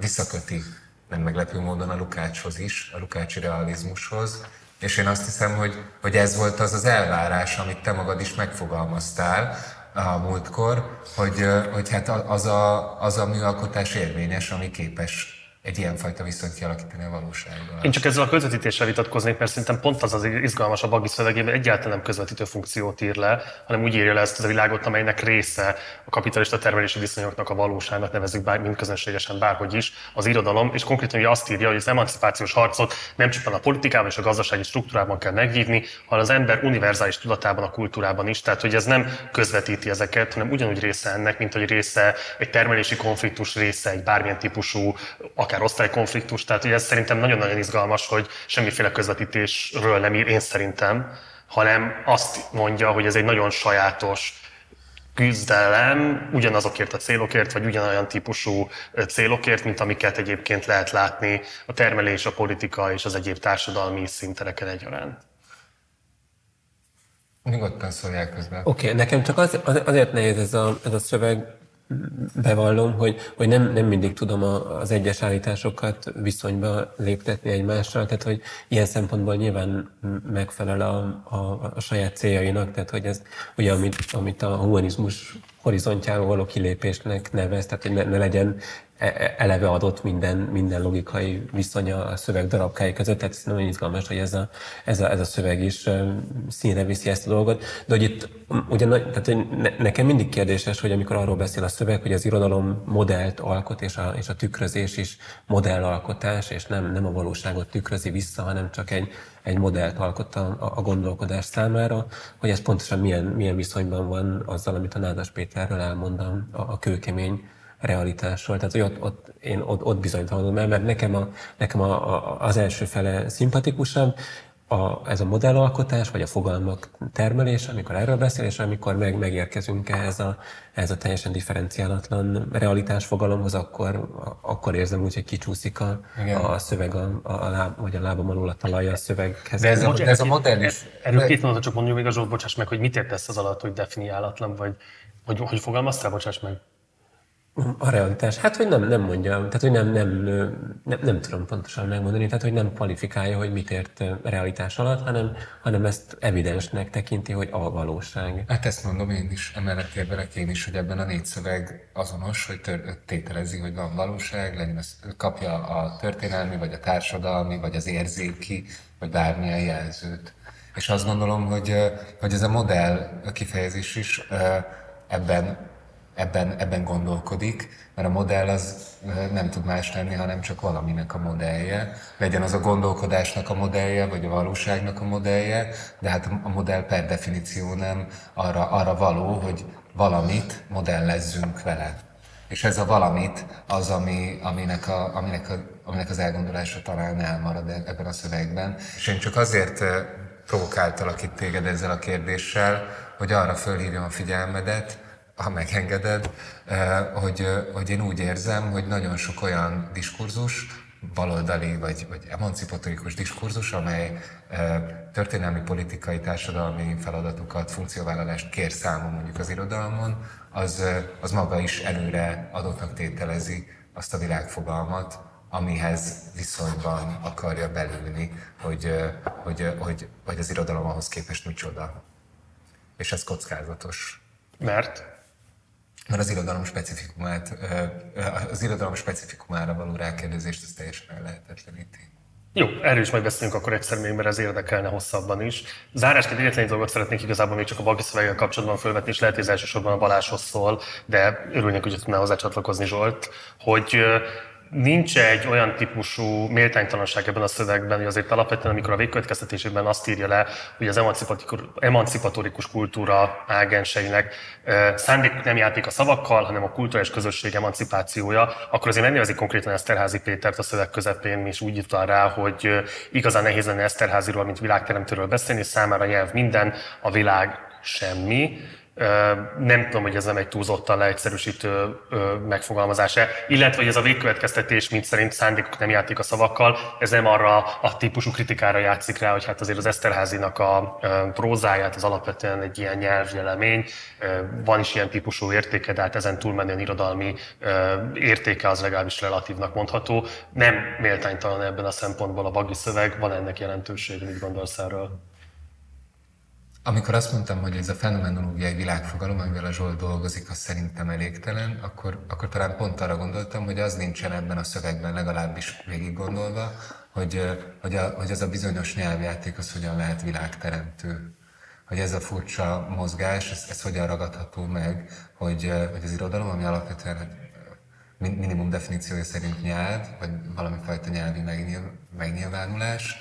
visszaköti nem meglepő módon a Lukácshoz is, a Lukácsi realizmushoz, és én azt hiszem, hogy, hogy ez volt az az elvárás, amit te magad is megfogalmaztál, a múltkor, hogy, hogy hát az a, az a műalkotás érvényes, ami képes egy ilyenfajta viszonyt kialakítani a valósággal. Én csak ezzel a közvetítéssel vitatkoznék, mert szerintem pont az az izgalmas a Bagi szövegében, egyáltalán nem közvetítő funkciót ír le, hanem úgy írja le ezt a világot, amelynek része a kapitalista termelési viszonyoknak a valóságnak, nevezzük bár, mind közönségesen bárhogy is, az irodalom, és konkrétan ugye azt írja, hogy az emancipációs harcot nem csupán a politikában és a gazdasági struktúrában kell megvívni, hanem az ember univerzális tudatában, a kultúrában is. Tehát, hogy ez nem közvetíti ezeket, hanem ugyanúgy része ennek, mint hogy része egy termelési konfliktus része, egy bármilyen típusú, akár osztálykonfliktus, tehát ugye ez szerintem nagyon-nagyon izgalmas, hogy semmiféle közvetítésről nem ír, én szerintem, hanem azt mondja, hogy ez egy nagyon sajátos küzdelem ugyanazokért a célokért, vagy ugyanolyan típusú célokért, mint amiket egyébként lehet látni a termelés, a politika és az egyéb társadalmi szintereken egyaránt. Nyugodtan szólják közben. Oké, okay, nekem csak az, az, azért nehéz ez a, ez a szöveg, bevallom, hogy, hogy nem, nem mindig tudom a, az egyes állításokat viszonyba léptetni egymással, tehát hogy ilyen szempontból nyilván megfelel a, a, a saját céljainak, tehát hogy ez ugye, amit, amit a humanizmus horizontjáról való kilépésnek nevez, tehát hogy ne, ne legyen eleve adott minden, minden logikai viszonya a szöveg darabkái között, tehát ez nagyon izgalmas, hogy ez a, ez a, ez a szöveg is színre viszi ezt a dolgot. De hogy itt ugye, tehát, nekem mindig kérdéses, hogy amikor arról beszél a szöveg, hogy az irodalom modellt alkot, és a, és a tükrözés is modellalkotás, és nem, nem a valóságot tükrözi vissza, hanem csak egy, egy modellt alkot a, a gondolkodás számára, hogy ez pontosan milyen, milyen viszonyban van azzal, amit a Nádas Péterről elmondtam, a, a kőkemény realitásról. Tehát, hogy ott, ott én ott, ott bizonytalanodom el, mert nekem, a, nekem a, a, az első fele szimpatikusabb, a, ez a modellalkotás, vagy a fogalmak termelés, amikor erről beszél, és amikor meg, megérkezünk ehhez a, ehhez a teljesen differenciálatlan realitás fogalomhoz, akkor, akkor érzem úgy, hogy kicsúszik a, a szöveg, a, a, láb, vagy a lábam alul a talaj a szöveghez. De ez a, de ez a modell is. Erről két mondatot csak mondjuk még a Zsolt, bocsáss meg, hogy mit értesz az alatt, hogy definiálatlan, vagy hogy, hogy fogalmaztál, bocsáss meg? A realitás. Hát, hogy nem, nem mondja, tehát, hogy nem, nem, nem, nem tudom pontosan megmondani, tehát, hogy nem kvalifikálja, hogy mit ért realitás alatt, hanem, hanem ezt evidensnek tekinti, hogy a valóság. Hát ezt mondom én is, emellett érvelek én is, hogy ebben a négy szöveg azonos, hogy tör, tételezi, hogy van valóság, legyen ez, kapja a történelmi, vagy a társadalmi, vagy az érzéki, vagy bármilyen jelzőt. És azt gondolom, hogy, hogy ez a modell kifejezés is ebben ebben, ebben gondolkodik, mert a modell az nem tud más lenni, hanem csak valaminek a modellje. Legyen az a gondolkodásnak a modellje, vagy a valóságnak a modellje, de hát a modell per definíció nem arra, arra való, hogy valamit modellezzünk vele. És ez a valamit az, ami, aminek, a, aminek, a, aminek az elgondolása talán elmarad e- ebben a szövegben. És én csak azért provokáltalak itt téged ezzel a kérdéssel, hogy arra fölhívjam a figyelmedet, ha megengeded, eh, hogy, eh, hogy én úgy érzem, hogy nagyon sok olyan diskurzus, baloldali vagy, vagy emancipatorikus diskurzus, amely e, történelmi, politikai, társadalmi feladatokat, funkcióvállalást kér számon mondjuk az irodalmon, az, az maga is előre adottnak tételezi azt a világfogalmat, amihez viszonyban akarja belülni, hogy, hogy, hogy, hogy az irodalom ahhoz képest micsoda. És ez kockázatos. Mert? Mert az irodalom specifikumát, az irodalom specifikumára való rákérdezést ez teljesen ellehetetleníti. Jó, erről is majd beszélünk akkor egyszer még, mert ez érdekelne hosszabban is. Zárásként egyetlen egy dolgot szeretnék igazából még csak a Bagi szöveggel kapcsolatban felvetni, és lehet, hogy ez elsősorban a Balázshoz szól, de örülnék, hogy tudná hozzá csatlakozni Zsolt, hogy nincs egy olyan típusú méltánytalanság ebben a szövegben, hogy azért alapvetően, amikor a végkövetkeztetésében azt írja le, hogy az emancipatórikus kultúra ágenseinek szándék nem játék a szavakkal, hanem a kulturális közösség emancipációja, akkor azért megnevezik konkrétan Eszterházi Pétert a szöveg közepén, és úgy jutott rá, hogy igazán nehéz lenne Eszterháziról, mint világteremtőről beszélni, számára nyelv minden, a világ semmi nem tudom, hogy ez nem egy túlzottan leegyszerűsítő megfogalmazása, illetve hogy ez a végkövetkeztetés, mint szerint szándékok nem játék a szavakkal, ez nem arra a típusú kritikára játszik rá, hogy hát azért az Eszterházinak a prózáját az alapvetően egy ilyen nyelvjelemény, van is ilyen típusú értéke, de hát ezen túlmenően irodalmi értéke az legalábbis relatívnak mondható. Nem méltánytalan ebben a szempontból a bagi szöveg, van ennek jelentőség, mit gondolsz erről? Amikor azt mondtam, hogy ez a fenomenológiai világfogalom, amivel a Zsolt dolgozik, az szerintem elégtelen, akkor, akkor talán pont arra gondoltam, hogy az nincsen ebben a szövegben legalábbis végig gondolva, hogy, hogy, a, hogy az a bizonyos nyelvjáték az hogyan lehet világteremtő. Hogy ez a furcsa mozgás, ez, ez hogyan ragadható meg, hogy, hogy az irodalom, ami alapvetően hát, minimum definíciója szerint nyelv, vagy valami fajta nyelvi megnyilvánulás,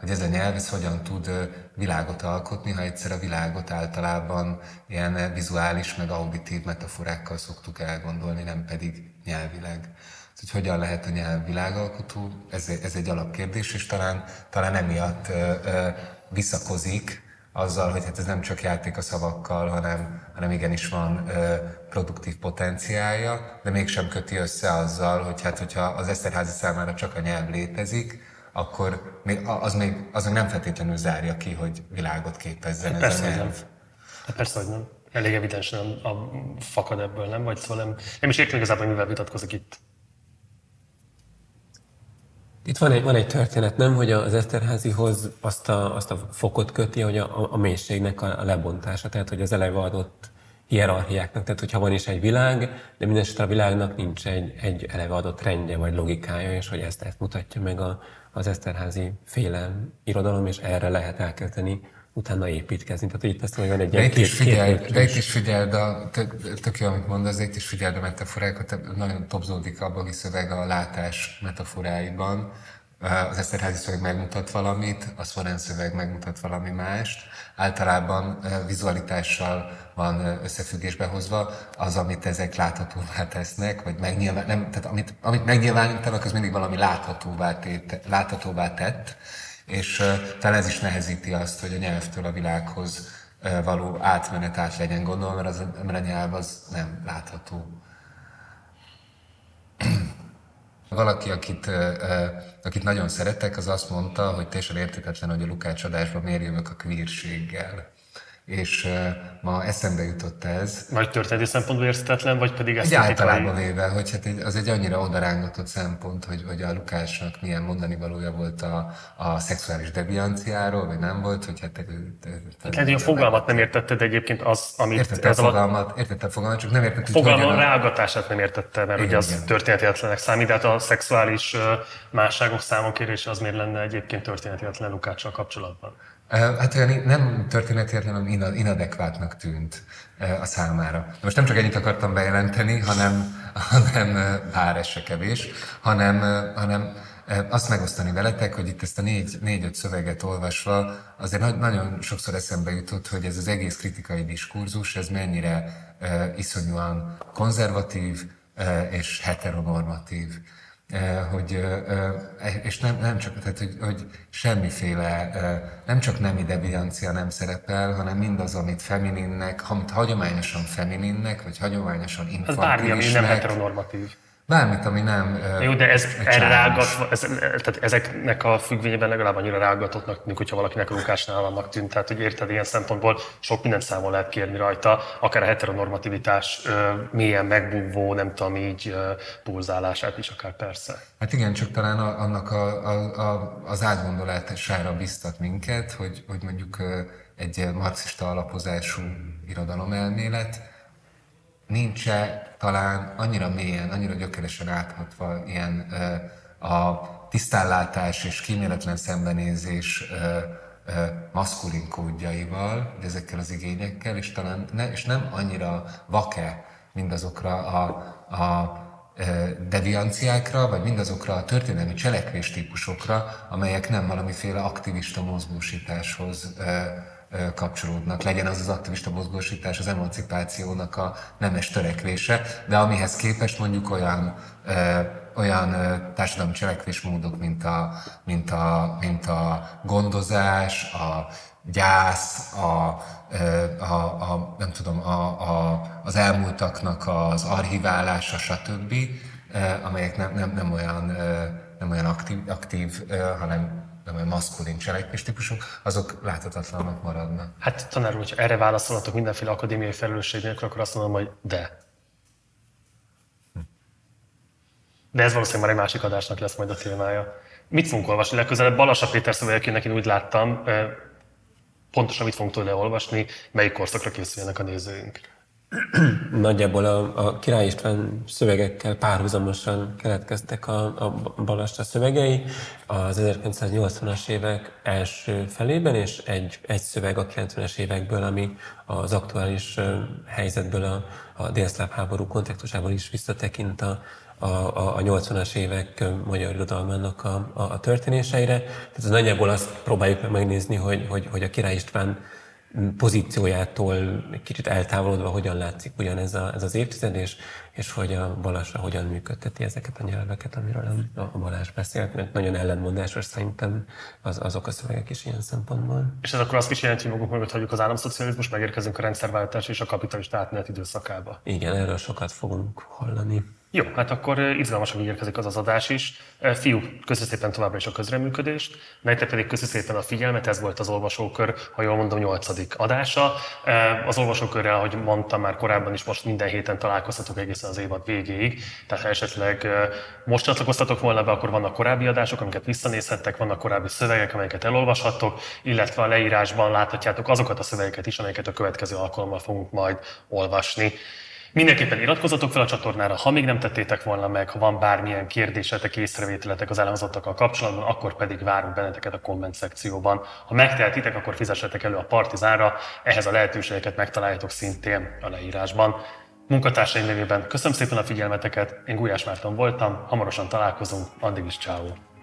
hogy ez a nyelv ez hogyan tud világot alkotni, ha egyszer a világot általában ilyen vizuális, meg auditív metaforákkal szoktuk elgondolni, nem pedig nyelvileg. Hogy hogyan lehet a nyelv világalkotó, ez, ez egy alapkérdés, és talán, talán emiatt visszakozik azzal, hogy hát ez nem csak játék a szavakkal, hanem, hanem igenis van ö, produktív potenciálja, de mégsem köti össze azzal, hogy hát hogyha az Eszterházi számára csak a nyelv létezik, akkor még, az, még, az még nem feltétlenül zárja ki, hogy világot képezzen hát ez persze, a nyelv. Nem. Hát persze, hogy nem. Elég evidensen a, a fakad ebből, nem? Vagy szóval nem, nem is értem igazából, mivel vitatkozik itt. Itt van egy, van egy történet, nem, hogy az Eszterházihoz azt a, azt a fokot köti, hogy a, a mélységnek a, a lebontása, tehát hogy az eleve adott hierarchiáknak, tehát hogyha van is egy világ, de minden a világnak nincs egy, egy eleve adott rendje vagy logikája, és hogy ezt, ezt mutatja meg a, az Eszterházi féle irodalom, és erre lehet elkezdeni utána építkezni. Tehát itt ezt van egy de itt, is figyel, két de itt is figyeld, a, tök, tök jó, amit mondasz, de itt is figyeld a metaforákat, nagyon topzódik a bagi szöveg a látás metaforáiban. Az Eszterházi szöveg megmutat valamit, a Szvoren szöveg megmutat valami mást. Általában vizualitással van összefüggésbe hozva az, amit ezek láthatóvá tesznek, vagy megnyilván, nem, tehát amit, amit megnyilvánítanak, az mindig valami láthatóvá, tét, láthatóvá tett és talán ez is nehezíti azt, hogy a nyelvtől a világhoz való átmenet át legyen gondolva, mert, az, mert a nyelv az nem látható. Valaki, akit, akit nagyon szeretek, az azt mondta, hogy teljesen értetetlen, hogy a Lukács adásban miért jövök a kvírséggel és ma eszembe jutott ez. Vagy történeti szempontból érthetetlen, vagy pedig ezt általában véve, hogy hát az egy annyira odarángatott szempont, hogy, hogy a Lukásnak milyen mondani valója volt a, a szexuális devianciáról, vagy nem volt, hogy hát... Lehet, hogy a fogalmat nem értetted egyébként az, amit... Értette a fogalmat, értette a fogalmat, csak nem értette, hogy Fogalma rágatását nem értette, mert ugye az történetietlenek számít, de hát a szexuális másságok számonkérése az miért lenne egyébként történetietlen Lukáccsal kapcsolatban? Hát olyan nem történetietlen, hanem inadekvátnak tűnt a számára. De most nem csak ennyit akartam bejelenteni, hanem, hanem bár ez se kevés, hanem, hanem azt megosztani veletek, hogy itt ezt a négy, négy-öt szöveget olvasva azért nagyon sokszor eszembe jutott, hogy ez az egész kritikai diskurzus, ez mennyire iszonyúan konzervatív és heteronormatív. Eh, hogy, eh, eh, és nem, nem csak, tehát, hogy, hogy semmiféle, nem csak nemi deviancia nem szerepel, hanem mindaz, amit femininnek, amit hagyományosan femininnek, vagy hagyományosan infantilisnek. Ez bármi, ami nem heteronormatív. Bármit, ami nem... Jó, de ez erre rágatva, ez, tehát ezeknek a függvényében legalább annyira rágatottnak, mint hogyha valakinek a Lukásnál vannak tűnt. Tehát, hogy érted, ilyen szempontból sok mindent számon lehet kérni rajta, akár a heteronormativitás mélyen megbúvó, nem tudom így, pulzálását is akár persze. Hát igen, csak talán annak a, a, a, az átgondolására biztat minket, hogy, hogy mondjuk egy marxista alapozású irodalomelmélet, nincs talán annyira mélyen, annyira gyökeresen áthatva ilyen a tisztánlátás és kíméletlen szembenézés maszkulin kódjaival, ezekkel az igényekkel, és talán ne, és nem annyira vake mindazokra a, a devianciákra, vagy mindazokra a történelmi cselekvés amelyek nem valamiféle aktivista mozgósításhoz kapcsolódnak. Legyen az az aktivista mozgósítás, az emancipációnak a nemes törekvése, de amihez képest mondjuk olyan olyan társadalmi cselekvésmódok, mint a, mint a, mint a gondozás, a gyász, a, a, a nem tudom, a, a, az elmúltaknak az archiválása, stb., amelyek nem, nem, nem olyan, nem olyan aktív, aktív hanem nem olyan maszkulin cselekvés típusok, azok láthatatlanak maradnak. Hát tanár úr, ha erre válaszolhatok mindenféle akadémiai felelősség nélkül, akkor azt mondom, hogy de. De ez valószínűleg már egy másik adásnak lesz majd a témája. Mit fogunk olvasni legközelebb? Balassa Péter szövegként én úgy láttam, pontosan mit fogunk tőle olvasni, melyik korszakra készüljenek a nézőink. Nagyjából a, a Király István szövegekkel párhuzamosan keletkeztek a, a Balasta szövegei az 1980-as évek első felében, és egy, egy szöveg a 90-es évekből, ami az aktuális helyzetből a, a délszláv háború kontextusából is visszatekint a, a, a, a 80-as évek magyar irodalmának a, a, a történéseire. Tehát nagyjából azt próbáljuk meg megnézni, hogy, hogy, hogy a Király István pozíciójától egy kicsit eltávolodva hogyan látszik ugyanez a, ez az évtized, és, és hogy a Balázsra hogyan működteti ezeket a nyelveket, amiről a, a Balázs beszélt, mert nagyon ellentmondásos szerintem az, azok a szövegek is ilyen szempontból. És ez akkor azt is jelenti, hogy magunk mögött hagyjuk az államszocializmus, megérkezünk a rendszerváltás és a kapitalista átmenet időszakába. Igen, erről sokat fogunk hallani. Jó, hát akkor izgalmasan ígérkezik az az adás is. Fiú, köszönöm szépen továbbra is a közreműködést, nektek pedig köszönöm szépen a figyelmet, ez volt az olvasókör, ha jól mondom, nyolcadik adása. Az olvasókörrel, ahogy mondtam már korábban is, most minden héten találkozhatok egészen az évad végéig, tehát ha esetleg most csatlakoztatok volna be, akkor vannak korábbi adások, amiket visszanézhettek, vannak korábbi szövegek, amelyeket elolvashattok, illetve a leírásban láthatjátok azokat a szövegeket is, amelyeket a következő alkalommal fogunk majd olvasni. Mindenképpen iratkozzatok fel a csatornára, ha még nem tettétek volna meg, ha van bármilyen kérdésetek, észrevételetek az elhangzottakkal kapcsolatban, akkor pedig várunk benneteket a komment szekcióban. Ha megtehetitek, akkor fizessetek elő a partizánra, ehhez a lehetőségeket megtaláljátok szintén a leírásban. Munkatársaim nevében köszönöm szépen a figyelmeteket, én Gulyás Márton voltam, hamarosan találkozunk, addig is ciao.